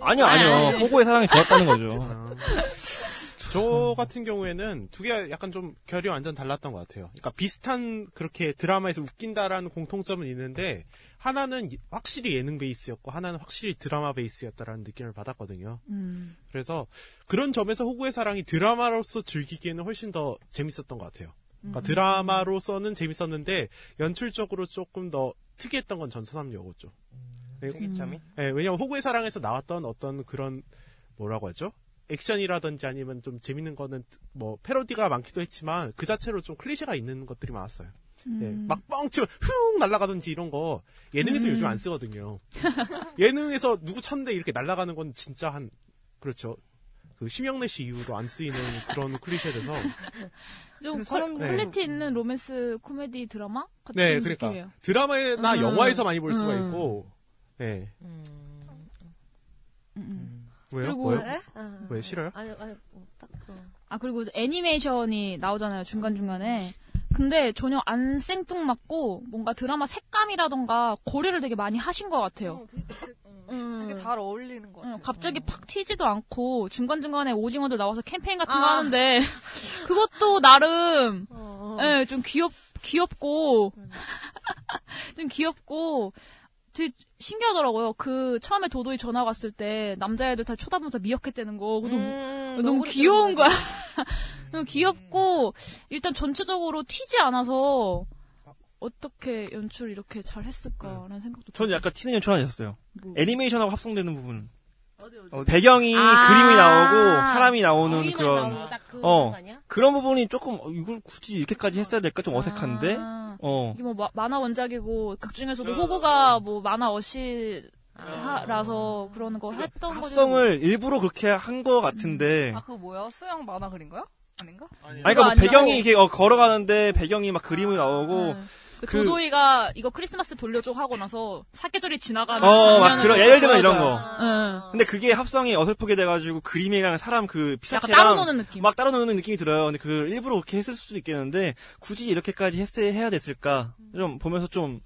아니요 아니요 호구의 사랑이 좋았다는 거죠 저 같은 경우에는 두개 약간 좀 결이 완전 달랐던 것 같아요. 그러니까 비슷한 그렇게 드라마에서 웃긴다라는 공통점은 있는데 하나는 이- 확실히 예능 베이스였고 하나는 확실히 드라마 베이스였다라는 느낌을 받았거든요. 음. 그래서 그런 점에서 호구의 사랑이 드라마로서 즐기기에는 훨씬 더 재밌었던 것 같아요. 그러니까 음. 드라마로서는 재밌었는데 연출적으로 조금 더 특이했던 건 전서남여고죠. 네, 특이점이? 네, 왜냐면 호구의 사랑에서 나왔던 어떤 그런 뭐라고 하죠? 액션이라든지 아니면 좀 재밌는 거는 뭐 패러디가 많기도 했지만 그 자체로 좀 클리셰가 있는 것들이 많았어요. 예, 음. 막 뻥치면 훅 날아가든지 이런 거 예능에서 음. 요즘 안 쓰거든요. 예능에서 누구 쳤는데 이렇게 날아가는 건 진짜 한 그렇죠. 그 심형래 씨 이후로 안 쓰이는 그런 클리셰라서 좀 근데 퀄- 사람- 네. quality 있는 로맨스 코미디 드라마 같은 네, 그러니까 느낌이에요. 드라마나 음. 영화에서 많이 볼 수가 음. 있고, 네. 왜요? 그리고 왜요? 네? 왜 싫어요? 아니, 아니, 뭐, 딱, 그. 아 그리고 애니메이션이 나오잖아요 중간 중간에. 근데 전혀 안 생뚱맞고 뭔가 드라마 색감이라던가 고려를 되게 많이 하신 것 같아요. 음. 되게 잘 어울리는 것 같아요. 응, 갑자기 팍 튀지도 않고 중간 중간에 오징어들 나와서 캠페인 같은 거 아. 하는데 그것도 나름 어. 예, 좀 귀엽 귀엽고 좀 귀엽고 되게 신기하더라고요. 그 처음에 도도이 전화 왔을 때 남자애들 다 쳐다보면서 미역했대는 거 너무, 음, 너무 너무 귀여운 거야. 너무 귀엽고 일단 전체적으로 튀지 않아서 어떻게 연출 이렇게 잘 했을까라는 생각도 저는 약간 튀는 연출 하셨어요 뭐. 애니메이션하고 합성되는 부분 어디? 배경이 아. 그림이 나오고 사람이 나오는 그런 나오고 딱그 어? 그런 부분이 조금 어, 이걸 굳이 이렇게까지 했어야 될까 좀 어색한데 아. 어 이게 뭐 마- 만화 원작이고 극 중에서도 호구가 뭐 만화 어시라서 그러는 거 했던 거죠. 합성을 일부러 그렇게 한 거 같은데 아 그거 뭐야? 수영 만화 그린 거야? 아닌가? 아니 그러니까 뭐. 배경이 이게 어, 걸어가는데 배경이 막 그림이 나오고 그 그- 도도이가 이거 크리스마스 돌려줘 하고 나서 사계절이 지나가는 어, 막 장면을 그런, 예를 들면 이런. 거. 응. 근데 그게 합성이 어설프게 돼가지고 그림이랑 사람 그 피사체랑 따로 노는 느낌. 막 따로 노는 느낌이 들어요. 근데 그걸 일부러 그렇게 했을 수도 있겠는데 굳이 이렇게까지 했, 해야 됐을까? 좀 보면서 좀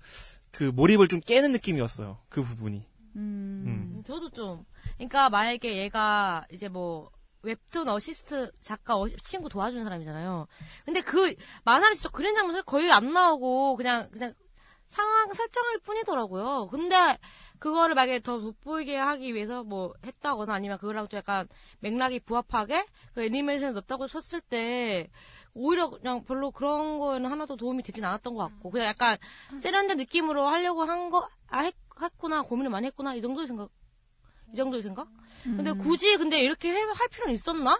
그 몰입을 좀 깨는 느낌이었어요. 그 부분이. 음. 저도 좀. 그러니까 만약에 얘가 이제 뭐 웹툰 어시스트 작가 어시- 친구 도와주는 사람이잖아요. 근데 그 만화를 진짜 그린 장면 거의 안 나오고 그냥 그냥 상황 설정할 뿐이더라고요. 근데 그거를 만약에 더 돋보이게 하기 위해서 뭐 했다거나 아니면 그거랑 좀 약간 맥락이 부합하게 그 애니메이션에 넣었다고 쳤을 때 오히려 그냥 별로 그런 거에는 하나도 도움이 되진 않았던 것 같고 그냥 약간 세련된 느낌으로 하려고 한 거 아, 했, 했구나 고민을 많이 했구나 이 정도의 생각 이 정도의 생각? 근데 음. 굳이 근데 이렇게 해- 할 필요는 있었나?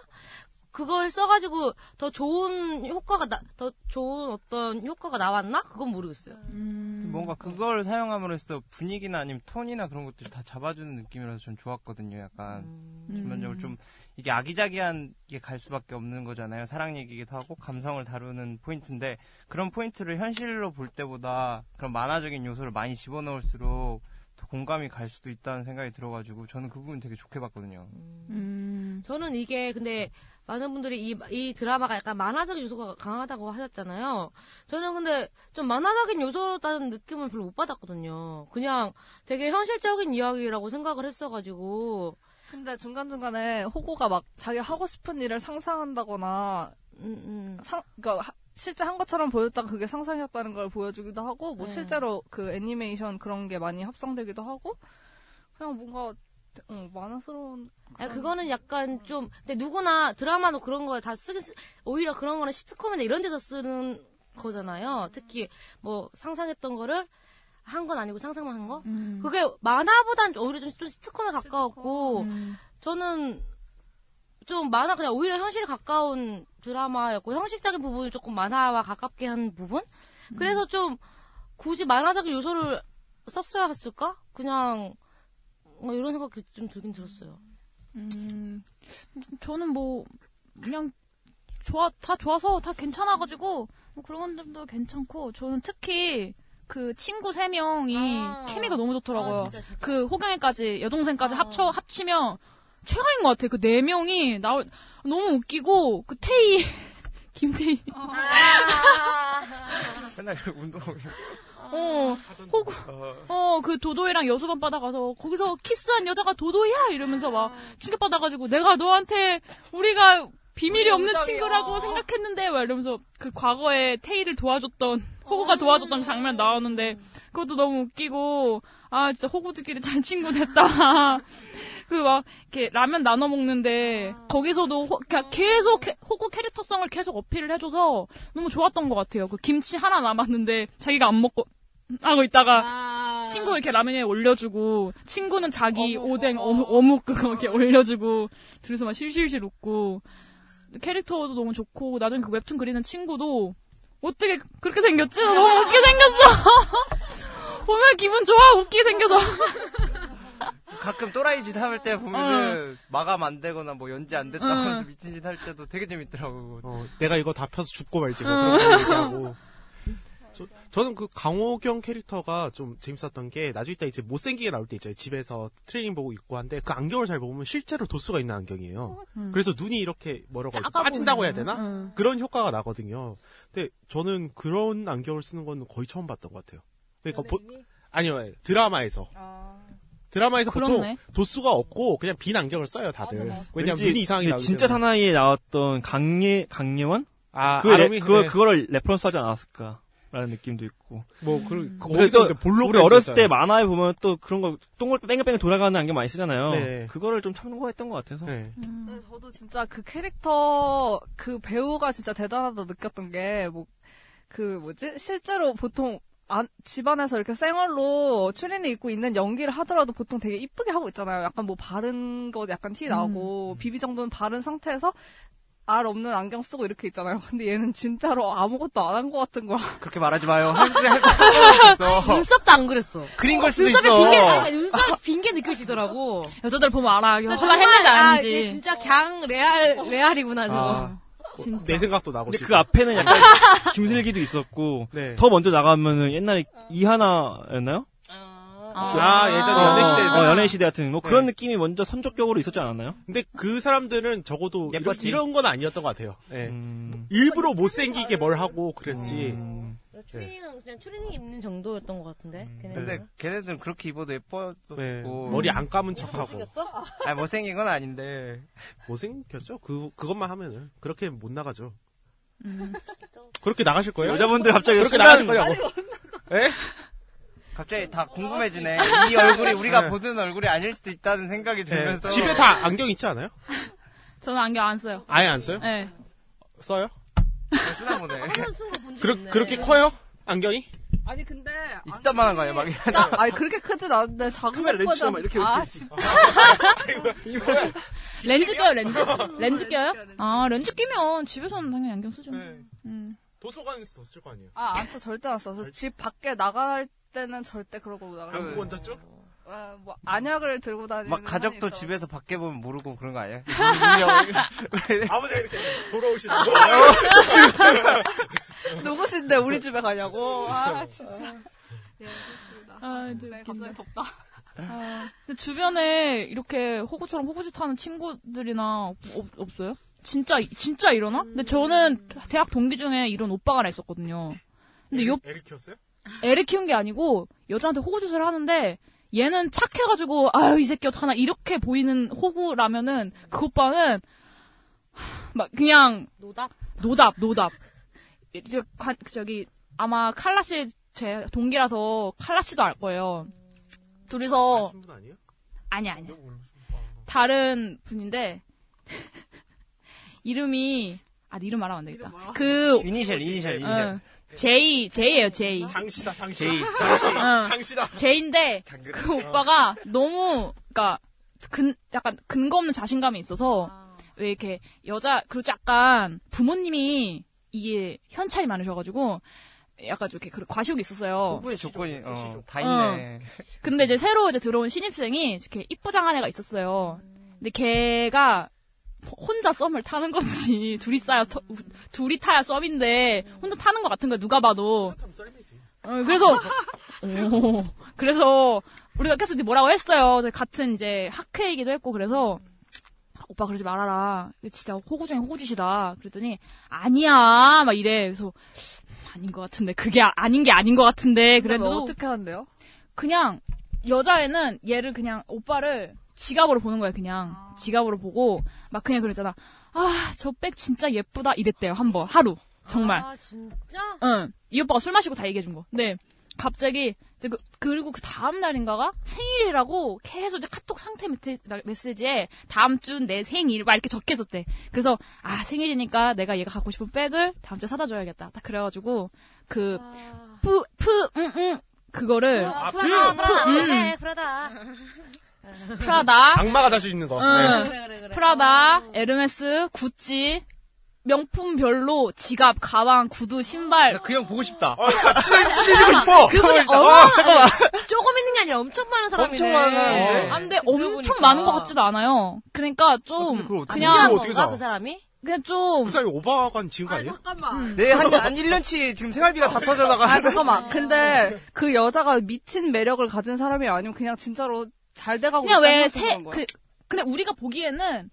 그걸 써가지고 더 좋은 효과가 나, 더 좋은 어떤 효과가 나왔나? 그건 모르겠어요. 음. 뭔가 그걸 사용함으로써 분위기나 아니면 톤이나 그런 것들 다 잡아주는 느낌이라서 좀 좋았거든요. 약간 전반적으로 좀 이게 아기자기한 게 갈 수밖에 없는 거잖아요. 사랑 얘기기도 하고 감성을 다루는 포인트인데 그런 포인트를 현실로 볼 때보다 그런 만화적인 요소를 많이 집어넣을수록 더 공감이 갈 수도 있다는 생각이 들어가지고 저는 그 부분 되게 좋게 봤거든요. 음. 저는 이게 근데 많은 분들이 이, 이 드라마가 약간 만화적인 요소가 강하다고 하셨잖아요. 저는 근데 좀 만화적인 요소라는 느낌을 별로 못 받았거든요. 그냥 되게 현실적인 이야기라고 생각을 했어가지고. 근데 중간중간에 호구가 막 자기 하고 싶은 일을 상상한다거나 음, 상, 그러니까 하- 실제 한 것처럼 보였다가 그게 상상이었다는 걸 보여주기도 하고 뭐 네. 실제로 그 애니메이션 그런 게 많이 합성되기도 하고 그냥 뭔가 어, 만화스러운 아니, 그거는 약간 좀, 근데 누구나 드라마도 그런 거다 쓰긴, 쓰- 오히려 그런 거는 시트콤이나 이런 데서 쓰는 거잖아요. 특히 뭐 상상했던 거를 한 건 아니고 상상만 한 거? 음. 그게 만화보단 오히려 좀, 좀 시트콤에 가까웠고, 저는 좀 만화 그냥 오히려 현실에 가까운 드라마였고, 형식적인 부분을 조금 만화와 가깝게 한 부분? 그래서 좀 굳이 만화적인 요소를 썼어야 했을까? 그냥, 뭐 이런 생각이 좀 들긴 들었어요. 음, 저는 뭐 그냥 좋아 다 좋아서 다 괜찮아가지고 뭐 그런 점도 괜찮고 저는 특히 그 친구 세 명이 케미가 너무 좋더라고요. 아, 진짜, 진짜. 그 호경이까지 여동생까지 합쳐 합치면 최고인 것 같아. 그 네 명이 나 너무 웃기고 그 태희 김태희 맨날 운동. 어, 호구, 어, 그 도도이랑 여수밤 받아가서 거기서 키스한 여자가 도도이야! 이러면서 막 충격받아가지고 내가 너한테 우리가 비밀이 없는 우정이야. 친구라고 생각했는데 막 이러면서 그 과거에 테이를 도와줬던, 호구가 도와줬던 장면 나오는데 그것도 너무 웃기고 아, 진짜 호구들끼리 잘 친구 됐다. 그 막 이렇게 라면 나눠 먹는데 거기서도 호- 그러니까 계속 캐- 호구 캐릭터성을 계속 어필을 해줘서 너무 좋았던 것 같아요. 그 김치 하나 남았는데 자기가 안 먹고 하고 있다가 친구 이렇게 라면에 올려주고 친구는 자기 오뎅 어묵, 어묵 그거 이렇게 올려주고 둘이서 막 실실실 웃고 캐릭터도 너무 좋고 나중에 그 웹툰 그리는 친구도 어떻게 그렇게 생겼지? 나 너무 웃기게 생겼어. 보면 기분 좋아 웃기게 생겨서. 가끔 또라이 짓 할 때 보면은 마감 안 되거나 뭐 연지 안 됐다 응. 하면서 미친 짓 할 때도 되게 재밌더라고. 어, 내가 이거 다 펴서 죽고 말지 뭐 응. 그런 거 얘기하고. 저, 저는 그 강호경 캐릭터가 좀 재밌었던 게 나중에 딱 이제 못생기게 나올 때 있잖아요. 집에서 트레이닝 보고 있고 한데 그 안경을 잘 보면 실제로 도수가 있는 안경이에요. 음. 그래서 눈이 이렇게 뭐라고 빠진다고 해야 되나? 응. 그런 효과가 나거든요. 근데 저는 그런 안경을 쓰는 건 거의 처음 봤던 것 같아요. 그러니까 보, 아니요 드라마에서 드라마에서 보통 그렇네. 도수가 없고 그냥 빈 안경을 써요 다들. 왜냐면 왠지 눈이 이상하게 그 나오기 진짜 때문에. 사나이에 나왔던 강예 강예원 아, 그 레, 아롬이? 그거 네. 그거를 reference 하지 않았을까 라는 느낌도 있고. 뭐 그, 그래서 거기서 볼록 우리 어렸을 때 있어요. 만화에 보면 또 그런 거 똥을 뺑글뺑글 돌아가는 안경 많이 쓰잖아요. 네. 그거를 좀 참고했던 것 같아서. 근데 저도 진짜 그 캐릭터 그 배우가 진짜 대단하다 느꼈던 게 뭐 그 뭐지 실제로 보통 안, 집안에서 이렇게 생얼로 추리닝 입고 있는 연기를 하더라도 보통 되게 이쁘게 하고 있잖아요. 약간 뭐 바른 거 약간 티 나고 비비 정도는 바른 상태에서 알 없는 안경 쓰고 이렇게 있잖아요. 근데 얘는 진짜로 아무것도 안 한 것 같은 거야. 그렇게 말하지 마요. 눈썹도 안 그랬어. 그린 걸 수도 눈썹에 있어. 빈게, 아니, 눈썹에 빈게 느껴지더라고. 여자들 보면 알아. 나 여자가 했는지 아, 아닌지. 얘 진짜 강 레알, 레알이구나, 저거. 아, 내 생각도 나고. 근데 지금. 그 앞에는 약간 김슬기도 있었고 네. 더 먼저 나가면은 옛날에 이하나였나요? 아, 예전에 연애시대에서. 어, 연애시대 같은 뭐 네. 그런 느낌이 먼저 선적격으로 있었지 않았나요? 근데 그 사람들은 적어도 이런. 이런 건 아니었던 것 같아요. 예. 음. 일부러 못생기게 뭘 하고 그랬지. 추리닝은 그냥 추리닝 입는 정도였던 것 같은데. 걔네는. 근데 걔네들은 그렇게 입어도 예뻤고 네. 머리 안 감은 척하고. 생겼어? 아 못생긴 건 아닌데. 못생겼죠? 그, 그것만 하면은. 그렇게 못 나가죠. 음. 그렇게 나가실 거예요? 여자분들 갑자기 그렇게 순간- 나가실 거냐고. 예? 갑자기 다 궁금해지네. 이 얼굴이 우리가 네. 보던 얼굴이 아닐 수도 있다는 생각이 네. 들면서. 집에 다 안경 있지 않아요? 저는 안경 안 써요. 아예 안 써요? 네. 써요? 쓰나 보네. 그렇, 그렇게 커요? 안경이? 아니 근데 이따만한 거 아니야 막. 짜, 아니 그렇게 크진 않은데 작은 카메라 렌즈 것보다 막 이렇게 아 이렇게 진짜 렌즈 껴요, 렌즈. 렌즈 껴요? 아, 렌즈 끼면 집에서는 당연히 안경 쓰죠. 네. 음. 도서관에서 썼을 거 아니에요. 아, 안 써, 절대 안 써. 저 집 밖에 나갈 때는 절대 그러고 나가요. 누구 얹었죠? 아, 뭐, 안약을 들고 다니는. 막 가족도 하니까. 집에서 밖에 보면 모르고 그런 거 아니야? 아버지가 이렇게 돌아오시는 거. 누구신데 우리 집에 가냐고. 아, 진짜. 예, 그렇습니다. 아, 네, 갑자기 덥다. 아, 근데 주변에 이렇게 호구처럼 호구짓 하는 친구들이나 없, 없- 없어요? 진짜, 진짜 이러나? 근데 저는 대학 동기 중에 이런 오빠가 하나 있었거든요. 근데 요, 애를 키웠어요? 애를 키운 게 아니고 여자한테 호구 짓을 하는데 얘는 착해가지고 아유 이 새끼 어떡하나 이렇게 보이는 호구라면은 그 오빠는 하, 막 그냥 노답 노답 노답 이제 관- 저기 아마 칼라 씨제 동기라서 칼라 씨도 알 거예요. 둘이서? 아니 아니 다른 분인데 이름이 아 이름 말하면 안 되겠다. 그 이니셜, 이니셜, 이니셜. 어, 제이 제이예요 제이. 장씨다, 장씨. 제이. 장씨. 어. 장씨다. 제인데 그 오빠가 너무 그러니까 근 약간 근거 없는 자신감이 있어서 왜 이렇게 여자 그리고 약간 부모님이 이게 현찰이 많으셔가지고 약간 좀 이렇게 그 과시욕이 있었어요. 후보의 조건이 어, 다 어. 있네. 근데 이제 새로 이제 들어온 신입생이 이렇게 이쁘장한 애가 있었어요. 근데 걔가 혼자 썸을 타는 건지 둘이 싸야 터- 둘이 타야 썸인데 혼자 타는 것 같은 거야 누가 봐도. 어, 그래서 오, 그래서 우리가 계속 뭐라고 했어요. 같은 이제 학회이기도 했고 그래서 오빠 그러지 말아라. 진짜 호구 중에 호구짓이다. 그랬더니 아니야 막 이래. 그래서 아닌 것 같은데 그게 아- 아닌 게 아닌 것 같은데 그래도 어떻게 한대요? 그냥 여자애는 얘를 그냥 오빠를 지갑으로 보는 거야 그냥 지갑으로 보고 막 그냥 그랬잖아 아 저 백 진짜 예쁘다 이랬대요 한 번 하루 정말 아, 진짜? 응 이 오빠가 술 마시고 다 얘기해 준 거. 근데 갑자기 그, 그리고 그 다음 날인가가 생일이라고 계속 이제 카톡 상태 메시- 메시지에 다음 주 내 생일 막 이렇게 적혀 있었대. 그래서 아 생일이니까 내가 얘가 갖고 싶은 백을 다음 주에 사다 줘야겠다. 딱 그래가지고 그 그푸푸 응 응 그거를 아, 음, 프라다, 프라다, 푸, 음. 그래, 프라다. 프라다 악마가 자주 입는 거. 응. 네. 프라다, 에르메스, 구찌, 명품별로 지갑, 가방, 구두, 신발. 그형 보고 싶다. 친해지고 싶어. 그분이 어, 얼마나 잠깐만. 조금 있는 게 아니라 엄청 많은 사람이네. 엄청 많은데. 아, 근데 엄청 많은 것 같지도 않아요. 그러니까 좀 그냥 어떻게 사? 그 사람이? 그냥 좀 그 사람이 오바간 지은 거 아니에요? 잠깐만. 네, 한, 한 1년치 지금 생활비가 다 터져나가. 아, 잠깐만. 근데 그 여자가 미친 매력을 가진 사람이 아니면 그냥 진짜로 잘 돼가고 그냥 있다는 왜 생각인 새 거야? 그 근데 우리가 보기에는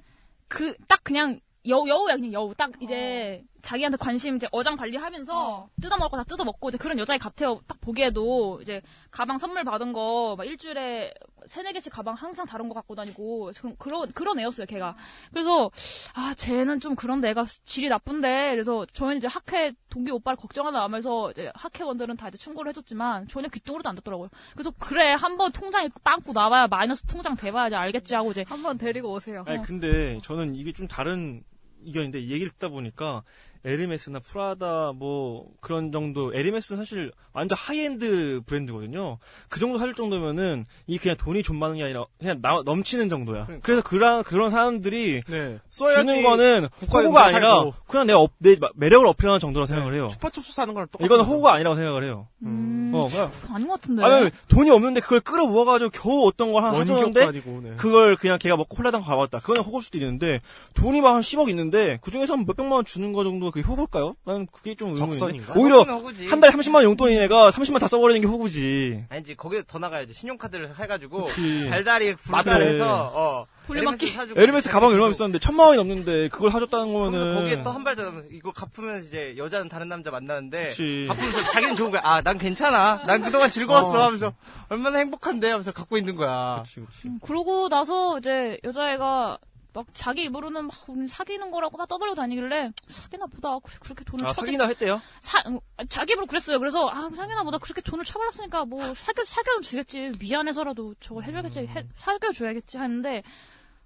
그 딱 그냥 여우 여우야 그냥 여우 딱 이제 자기한테 관심 이제 어장 관리하면서 뜯어먹을 거 다 뜯어먹고 이제 그런 여자애 같아요. 딱 보기에도 이제 가방 선물 받은 거 막 일주일에 세네 개씩 가방 항상 다른 거 갖고 다니고 그런 그런 그런 애였어요 걔가. 그래서 아 쟤는 좀 그런데 애가 질이 나쁜데 그래서 저희는 이제 학회 동기 오빠를 걱정하는 마음에서 이제 학회원들은 다 이제 충고를 해줬지만 전혀 귓등으로도 안 듣더라고요. 그래서 그래 한번 통장에 빵꾸 나와야 마이너스 통장 돼봐야지 알겠지 하고 이제 한번 데리고 오세요. 아니 근데 저는 이게 좀 다른 의견인데 이 얘기를 듣다 보니까 에르메스나 프라다 뭐 그런 정도 에르메스는 사실 완전 하이엔드 브랜드거든요. 그 정도 할 정도면은 이 그냥 돈이 좀 많은 게 아니라 그냥 나- 넘치는 정도야. 그래서 그런 그런 사람들이 네. 써야지 주는 거는 호구가 못 아니라 살고. 그냥 내, 업- 내 매력을 어필하는 정도라 생각을 해요. 츄파춥스 사는 거랑 똑같은 이거는. 호구가 아니라고 생각을 해요. 음, 어, 그냥 아닌 것 같은데. 아니 돈이 없는데 그걸 끌어모아가지고 겨우 어떤 걸 하나 사줬는데 네. 그걸 그냥 걔가 먹고 홀라당 가봤다. 그거는 호구일 수도 있는데 돈이 막 한 10억 있는데 그 중에서 한 몇백만 원 주는 거 정도가 그게 호구일까요? 나는 그게 좀. 적선인가? 오히려. 한 달에 30만 원 용돈인 애가 30만 다 써버리는 게 호구지. 아니지, 거기에 더 나가야지. 신용카드를 해가지고, 그치. 달달이. 불달해서, 어. 돌려막기. 에르메스 사주고 에르메스 가방 얼마 비쌌는데 천만 원이 넘는데 그걸 사줬다는 거면은 거기에 또 한 발 더, 이거 갚으면 이제 여자는 다른 남자 만나는데, 그치. 갚으면서 자기는 좋은 거야. 아, 난 괜찮아. 난 그동안 즐거웠어. 어. 하면서, 얼마나 행복한데? 하면서 갖고 있는 거야. 그치, 그치. 음, 그러고 나서 이제 여자애가 막 자기 입으로는 막 우리 사귀는 거라고 막 떠벌고 다니길래 사귀나 보다 그- 그렇게 돈을 아, 쳐대 사귀나 했대요? 사, 응, 자기 입으로 그랬어요. 그래서 아 사귀나 보다 그렇게 돈을 쳐발랐으니까 뭐 사귀 사귀어 주겠지 미안해서라도 저거 해줘야겠지 해, 사귀어 줘야겠지 하는데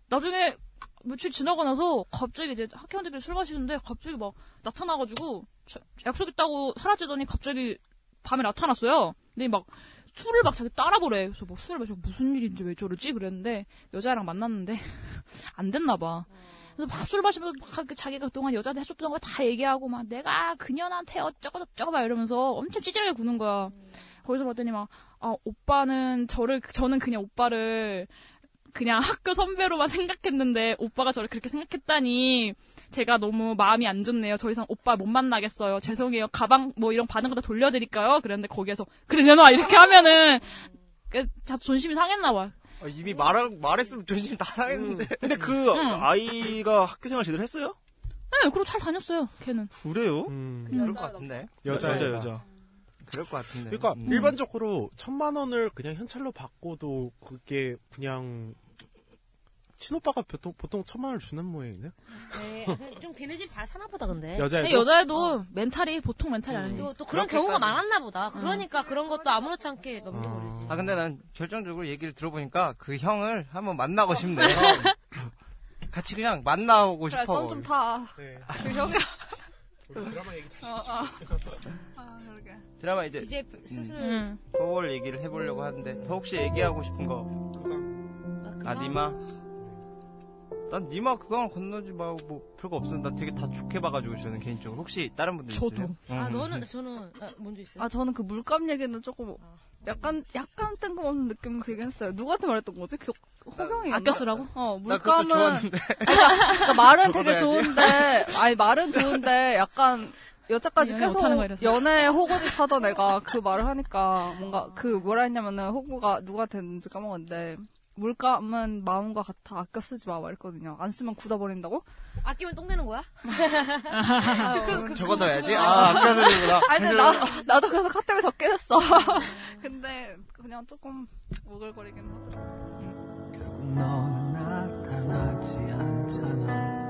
나중에 며칠 지나고 나서 갑자기 이제 학회원들끼리 술 마시는데 갑자기 막 나타나가지고 자- 약속 있다고 사라지더니 갑자기 밤에 나타났어요. 근데 막 술을 막 자기 따라 보래. 그래서 뭐 술을 마시고 무슨 일인지 왜 저러지? 그랬는데 여자랑 만났는데 안 됐나 봐. 그래서 막 술 마시면서 막그 자기가 그동안 여자한테 해줬던 거 다 얘기하고 막 내가 그년한테 어쩌고 저쩌고 막 이러면서 엄청 찌질하게 구는 거야. 거기서 봤더니 막 아, 오빠는 저를 저는 그냥 오빠를 그냥 학교 선배로만 생각했는데 오빠가 저를 그렇게 생각했다니 제가 너무 마음이 안 좋네요. 저 이상 오빠 못 만나겠어요. 죄송해요. 가방 뭐 이런 받은 거 다 돌려드릴까요? 그랬는데 거기에서 그래 내놔 이렇게 하면은 그 자존심이 상했나 봐. 아, 이미 말 말했으면 조심 다 하겠는데. 근데 그 아이가 학교 생활 제대로 했어요? 네, 그리고 잘 다녔어요. 걔는. 그래요? 그럴 것 같은데. 여자 여자 여자. 그럴 것 같은데. 그러니까 음. 일반적으로 천만 원을 그냥 현찰로 받고도 그게 그냥 친오빠가 보통 보통 천만 원을 주는 모양이네. 네, 좀 걔네 집 잘 사나 보다 근데. 여자애도? 근데 여자애도 멘탈이 보통 멘탈이 음. 아니에요. 또, 또 그런 경우가 많았나 보다. 그러니까 그런 것도 아무렇지 않게 넘겨버리지. 아 근데 난 결정적으로 얘기를 들어보니까 그 형을 한번 만나고 싶네요. 같이 그냥 만나고 그래, 싶어. 썸좀 타. 네. 그 형이. 드라마 얘기 다시. 어, 어. 아, 그러게. 드라마 이제 이제 슬슬 음, 그걸 얘기를 해보려고 하는데 혹시 얘기하고 싶은 거? 아 니마? 난 니마 그강 건너지 말고 뭐 별거 없어. 나 되게 다 좋게 봐가지고 저는 개인적으로 혹시 다른 분들 저도. 있으세요? 아 음. 너는 저는 아, 먼저 있어요. 아, 저는 그 물감 얘기는 조금 약간 약간 뜬금없는 느낌이 들긴 했어요. 누구한테 말했던 거지? 그 호경이 아껴 쓰라고? 어, 나 그것도 물감은 좋았는데. 그러니까, 그러니까 말은. 되게 좋은데 아니 말은 좋은데 약간 여태까지 연애 계속 못하는 거 이래서. 연애 호구짓 하던 애가 그 말을 하니까 뭔가 그 뭐라 했냐면은 호구가 누구한테 했는지 까먹었는데 물감은 마음과 같아 아껴 쓰지 마 말했거든요. 안 쓰면 굳어버린다고? 아끼면 똥 되는 거야? 아유, 적어둬야지. 아 아껴 쓰는구나. 아니 근데 나, 나도 그래서 카톡에 적긴 했어. 근데 그냥 조금 오글거리긴 하더라. 결국 너는 나타나지 않잖아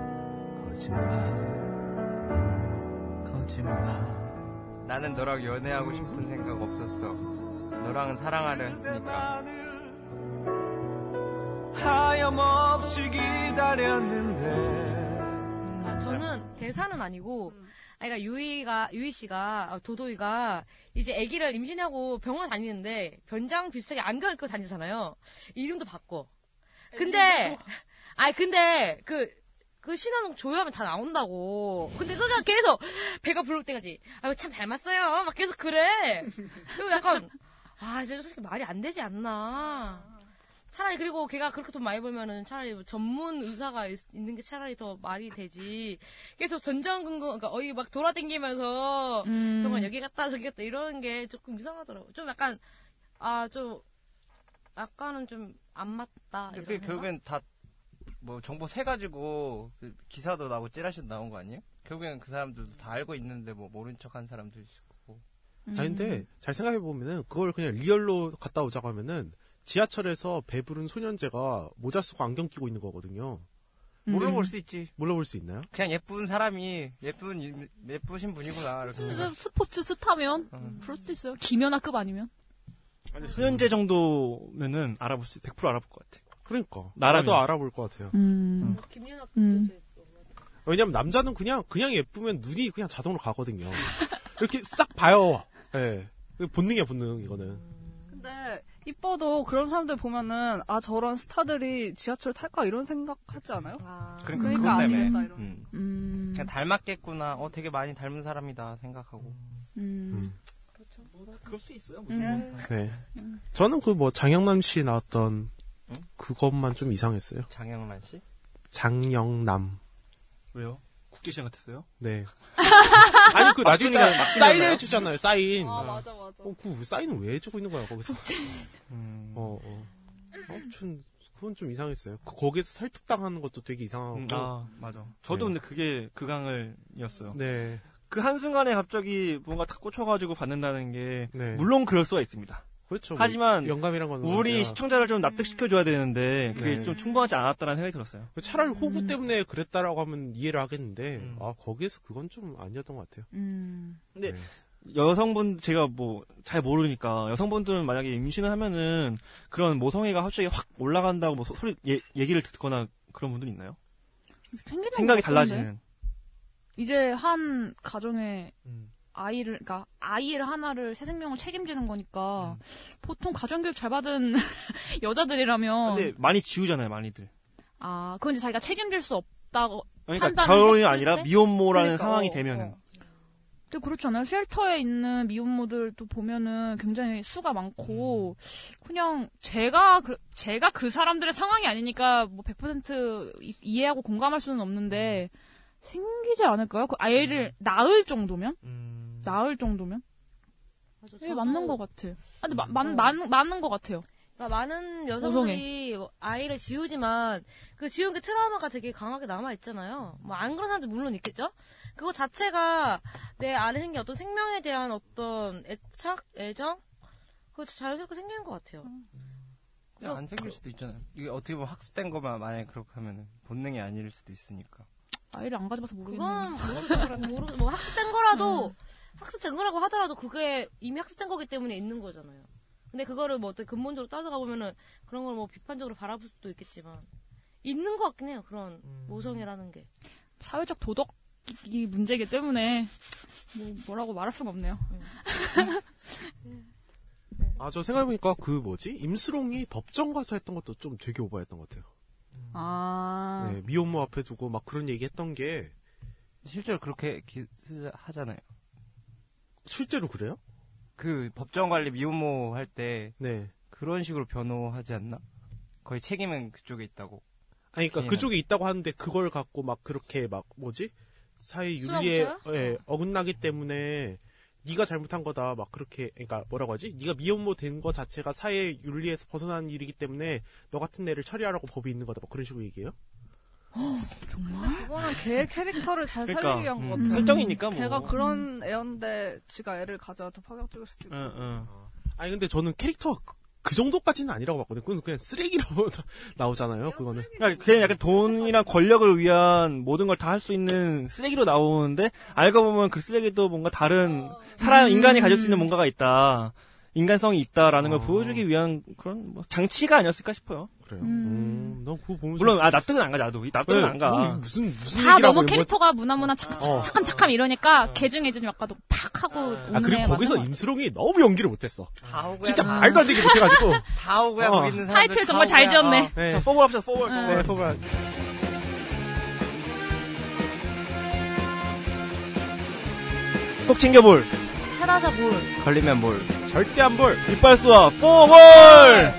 거짓말 거짓말 나는 너랑 연애하고 싶은 생각 없었어. 너랑은 사랑하려 했으니까. 하염없이 기다렸는데 아, 저는 대사는 아니고, 아, 그러니까 유이가 유이 씨가 아, 도도이가 이제 아기를 임신하고 병원 다니는데 변장 비슷하게 안경 을 끼고 다니잖아요. 이름도 바꿔. 근데 아니 근데 그. 그 신화동 조회하면 다 나온다고. 근데 그가 계속 배가 부를 때까지 아유 참 닮았어요. 막 계속 그래. 그리고 약간 아 진짜 솔직히 말이 안 되지 않나. 차라리 그리고 걔가 그렇게 돈 많이 벌면은 차라리 뭐 전문 의사가 있, 는게 차라리 더 말이 되지. 계속 전전긍긍 그러니까 어디 막 돌아다니면서 음. 병원 여기 갔다 저기 갔다 이러는 게 조금 이상하더라고. 좀 약간 아좀 약간은 좀안 맞다. 근데? 결국엔 다 뭐 정보 세 가지고 그 기사도 나오고 찌라시도 나온 거 아니에요? 결국엔 그 사람들도 다 알고 있는데 뭐 모른 척 한 사람도 있을 거고. 아니 근데 잘 생각해 보면은 그걸 그냥 리얼로 갔다 오자고 하면은 지하철에서 배부른 소년제가 모자 쓰고 안경 끼고 있는 거거든요. 물어볼 수 있지. 물어볼 수 있나요? 그냥 예쁜 사람이 예쁜 이- 예쁘신 분이구나 이렇게. 스포츠 스타면 그럴 수도 있어요. 김연아급 아니면. 아니, 소년제 정도면은 알아볼 수, 100% 알아볼 것 같아. 그러니까 나라면. 나도 알아볼 것 같아요. 음. 김연아 음. 왜냐면 남자는 그냥 그냥 예쁘면 눈이 그냥 자동으로 가거든요. 이렇게 싹 봐요. 예. 그 본능이야 본능 이거는. 근데 이뻐도 그런 사람들 보면은 아 저런 스타들이 지하철 탈까 이런 생각하지 않아요? 그러니까, 그러니까 그것 때문에. 아니겠다 이런. 음. 음. 그냥 닮았겠구나. 어 되게 많이 닮은 사람이다 생각하고. 음. 그럴 수 있어요. 음. 네. 저는 그 뭐 장영남 씨 나왔던 그것만 좀 이상했어요. 장영란 씨? 장영남. 왜요? 국제시장 같았어요? 네. 아니 그 나중에 막순이가- 막순이였나요? 사인 해주잖아요. 사인. 아 맞아 맞아. 어, 그 사인은 왜 해주고 있는 거야 거기서? 어, 어. 아무튼 그건 좀 이상했어요. 그, 거기서 설득당하는 것도 되게 이상하고. 음, 아, 맞아. 저도 네. 근데 그게 그 강을이었어요. 네. 그 한순간에 갑자기 뭔가 탁 꽂혀가지고 받는다는 게, 네. 물론 그럴 수가 있습니다. 그렇죠. 뭐 하지만, 영감이란 건 우리 언제나- 시청자를 좀 납득시켜줘야 되는데, 그게 네. 좀 충분하지 않았다는 생각이 들었어요. 차라리 호구 때문에 그랬다라고 하면 이해를 하겠는데, 음. 아, 거기에서 그건 좀 아니었던 것 같아요. 음. 근데, 네. 여성분, 제가 뭐, 잘 모르니까, 여성분들은 만약에 임신을 하면은, 그런 모성애가 갑자기 확 올라간다고 뭐, 소- 소리, 예, 얘기를 듣거나 그런 분들 있나요? 생각이. 달라지는. 이제 한 가정에 음. 아이를 그러니까 아이를 하나를 새 생명을 책임지는 거니까 음. 보통 가정교육 잘 받은 여자들이라면 근데 많이 지우잖아요, 많이들. 아 그건 이제 자기가 책임질 수 없다고 그러니까 결혼이 아니라 때? 미혼모라는 그러니까, 상황이 어, 되면은. 어. 근데 그렇잖아요. 쉘터에 있는 미혼모들도 보면은 굉장히 수가 많고 그냥 제가 그, 제가 그 사람들의 상황이 아니니까 뭐 100% 이- 이해하고 공감할 수는 없는데 생기지 않을까요? 그 아이를 낳을 정도면? 낳을 정도면? 예, 맞는 것 같아. 아, 근데 마, 맞, 맞, 맞는 것 같아요. 그러니까 많은 여성들이 뭐 아이를 지우지만 그 지운 게 트라우마가 되게 강하게 남아 있잖아요. 뭐 안 그런 사람도 물론 있겠죠. 그거 자체가 내 안에 생긴 어떤 생명에 대한 어떤 애착, 애정, 그거 자연스럽게 생기는 것 같아요. 그냥 안 생길 수도 있잖아요. 이게 어떻게 보면 학습된 거만 만약에 그렇게 하면은 본능이 아닐 수도 있으니까. 아이를 안 가져봐서 모르겠네요. 그건 모르, 모르, 뭐 학습된 거라도 학습된 거라고 하더라도 그게 이미 학습된 거기 때문에 있는 거잖아요. 근데 그거를 뭐 어떻게 근본적으로 따져가 보면은 그런 걸 뭐 비판적으로 바라볼 수도 있겠지만 있는 것 같긴 해요. 그런 모성애라는 게. 사회적 도덕이 문제이기 때문에 뭐 뭐라고 말할 수가 없네요. 아, 저 생각해보니까 그 뭐지? 임수롱이 법정 가서 했던 것도 좀 되게 오버했던 것 같아요. 아. 네, 미혼모 앞에 두고 막 그런 얘기 했던 게. 실제로 그렇게 기- 쓰- 하잖아요. 실제로 그래요? 그 법정 관리 미혼모 할 때 네. 그런 식으로 변호하지 않나? 거의 책임은 그쪽에 있다고. 아니, 그러니까 개인은. 그쪽에 있다고 하는데 그걸 갖고 막 그렇게 막 뭐지? 사회 윤리에? 예, 어긋나기 때문에 네가 잘못한 거다 막 그렇게 그러니까 뭐라고 하지? 네가 미혼모 된 거 자체가 사회 윤리에서 벗어나는 일이기 때문에 너 같은 애를 처리하라고 법이 있는 거다 막 그런 식으로 얘기해요? 정말? 그거는 걔 캐릭터를 잘 그러니까, 살리기 위한 음, 것 같아요. 설정이니까 뭐. 걔가 그런 애였는데 지가 애를 가져야 더 파격적일 수도 있고. 아니 근데 저는 캐릭터가 그, 그 정도까지는 아니라고 봤거든요. 그건 그냥 쓰레기라고 나오잖아요. 그거는. 그러니까 그냥 약간 돈이랑 권력을 위한 모든 걸 다 할 수 있는 쓰레기로 나오는데 알고 보면 그 쓰레기도 뭔가 다른 사람 음. 인간이 가질 수 있는 뭔가가 있다. 인간성이 있다라는 걸 보여주기 위한 그런 뭐 장치가 아니었을까 싶어요. 그래요. 음, 난 그거 보면서 물론 아 납득은 안 가 나도 납득은 네, 안 가. 뭐 무슨 무슨 다 너무 뭐- 캐릭터가 무나무나 착, 어. 착함 착함 이러니까 개중 애중 약간도 팍 하고 오는 아 그리고 애 거기서 임수롱이 너무 연기를 못했어. 다 오고야 진짜 다. 말도 안 되게 못해가지고. 다 오고야 어. 거기 있는 사람들 타이틀 정말 잘. 지었네. 어. 네. 자, 포벌 합시다, 포벌. 네, 포벌. 꼭 챙겨볼. 찾아서 볼. 걸리면 뭘. 절대 안 볼. 이빨 쏘아, 포벌!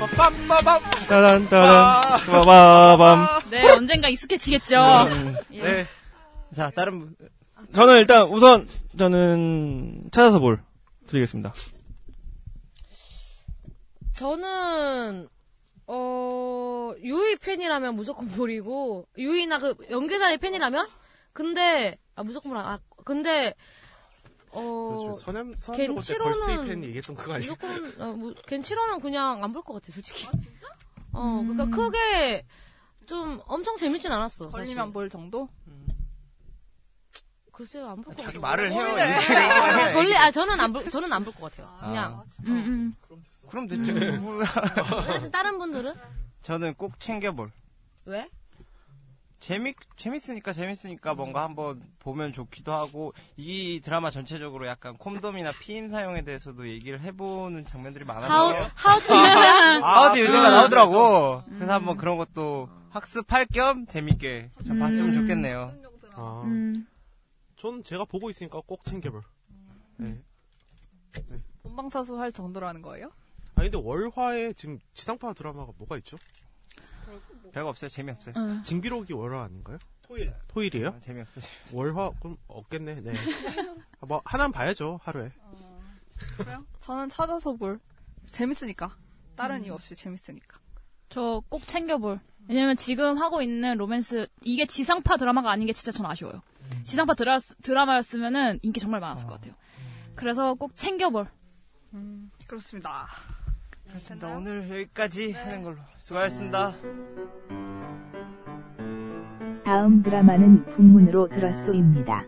빰빰빰빰. 따단, 따단, 빠바밤. 네, 언젠가 익숙해지겠죠. 음. 예. 네. 자, 다른 분. 저는 일단 우선 저는 찾아서 볼 드리겠습니다. 저는 어 유이 팬이라면 무조건 볼이고 유이나 그 연계자의 팬이라면 근데 아 무조건 볼 아, 근데 어 그렇죠. 서남 서남도 그때 걸스데이 팬 얘기했던 그거 아니에요? 무조건 어, 뭐, 겐치로는 그냥 안 볼 것 같아 솔직히. 어 그러니까 크게 좀 엄청 재밌진 않았어. 걸리면 사실. 볼 정도? 글쎄요 안 볼 것 같아요. 자기 말을 해요. 아. 걸리 아 저는 안볼 저는 안 볼 것 같아요. 그냥 아. 음, 음. 그럼 됐죠. 뭐. 다른 분들은 저는 꼭 챙겨볼. 왜? 재밌 재밌으니까 재밌으니까 뭔가 한번 보면 좋기도 하고 이 드라마 전체적으로 약간 콘돔이나 피임 사용에 대해서도 얘기를 해보는 장면들이 많아서? 하우트 유즈가 아, 나오더라고. 음. 그래서 한번 그런 것도 학습할 겸 재밌게 좀 봤으면 좋겠네요. 아. 음. 전 제가 보고 있으니까 꼭 챙겨볼. 네. 본방사수 할 정도라는 거예요? 아 근데 월화에 지금 지상파 드라마가 뭐가 있죠? 별거 없어요. 재미없어요. 응. 징비록이 월화 아닌가요? 토일. 토일이에요? 아, 재미없어요. 월화 그럼 없겠네. 네. 아, 뭐 하나는 봐야죠 하루에. 그래요? 저는 찾아서 볼. 재밌으니까. 다른 음. 이유 없이 재밌으니까. 저 꼭 챙겨볼. 왜냐면 지금 하고 있는 로맨스 이게 지상파 드라마가 아닌 게 진짜 전 아쉬워요. 지상파 드라, 드라마였으면은 인기 정말 많았을 것 같아요. 그래서 꼭 챙겨볼. 음, 그렇습니다. 그렇습니다. 오늘 여기까지 하는 걸로 수고하셨습니다. 다음 드라마는 북문으로 들었소입니다.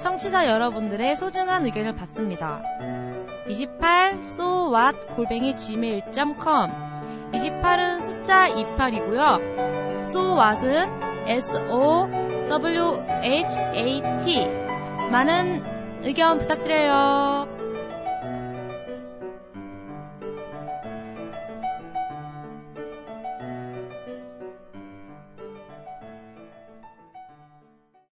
청취자 여러분들의 소중한 의견을 받습니다. 28 so what 골뱅이 gmail.com 28은 숫자 28이고요. so what은 S-O-W-H-A-T. 많은 의견 부탁드려요.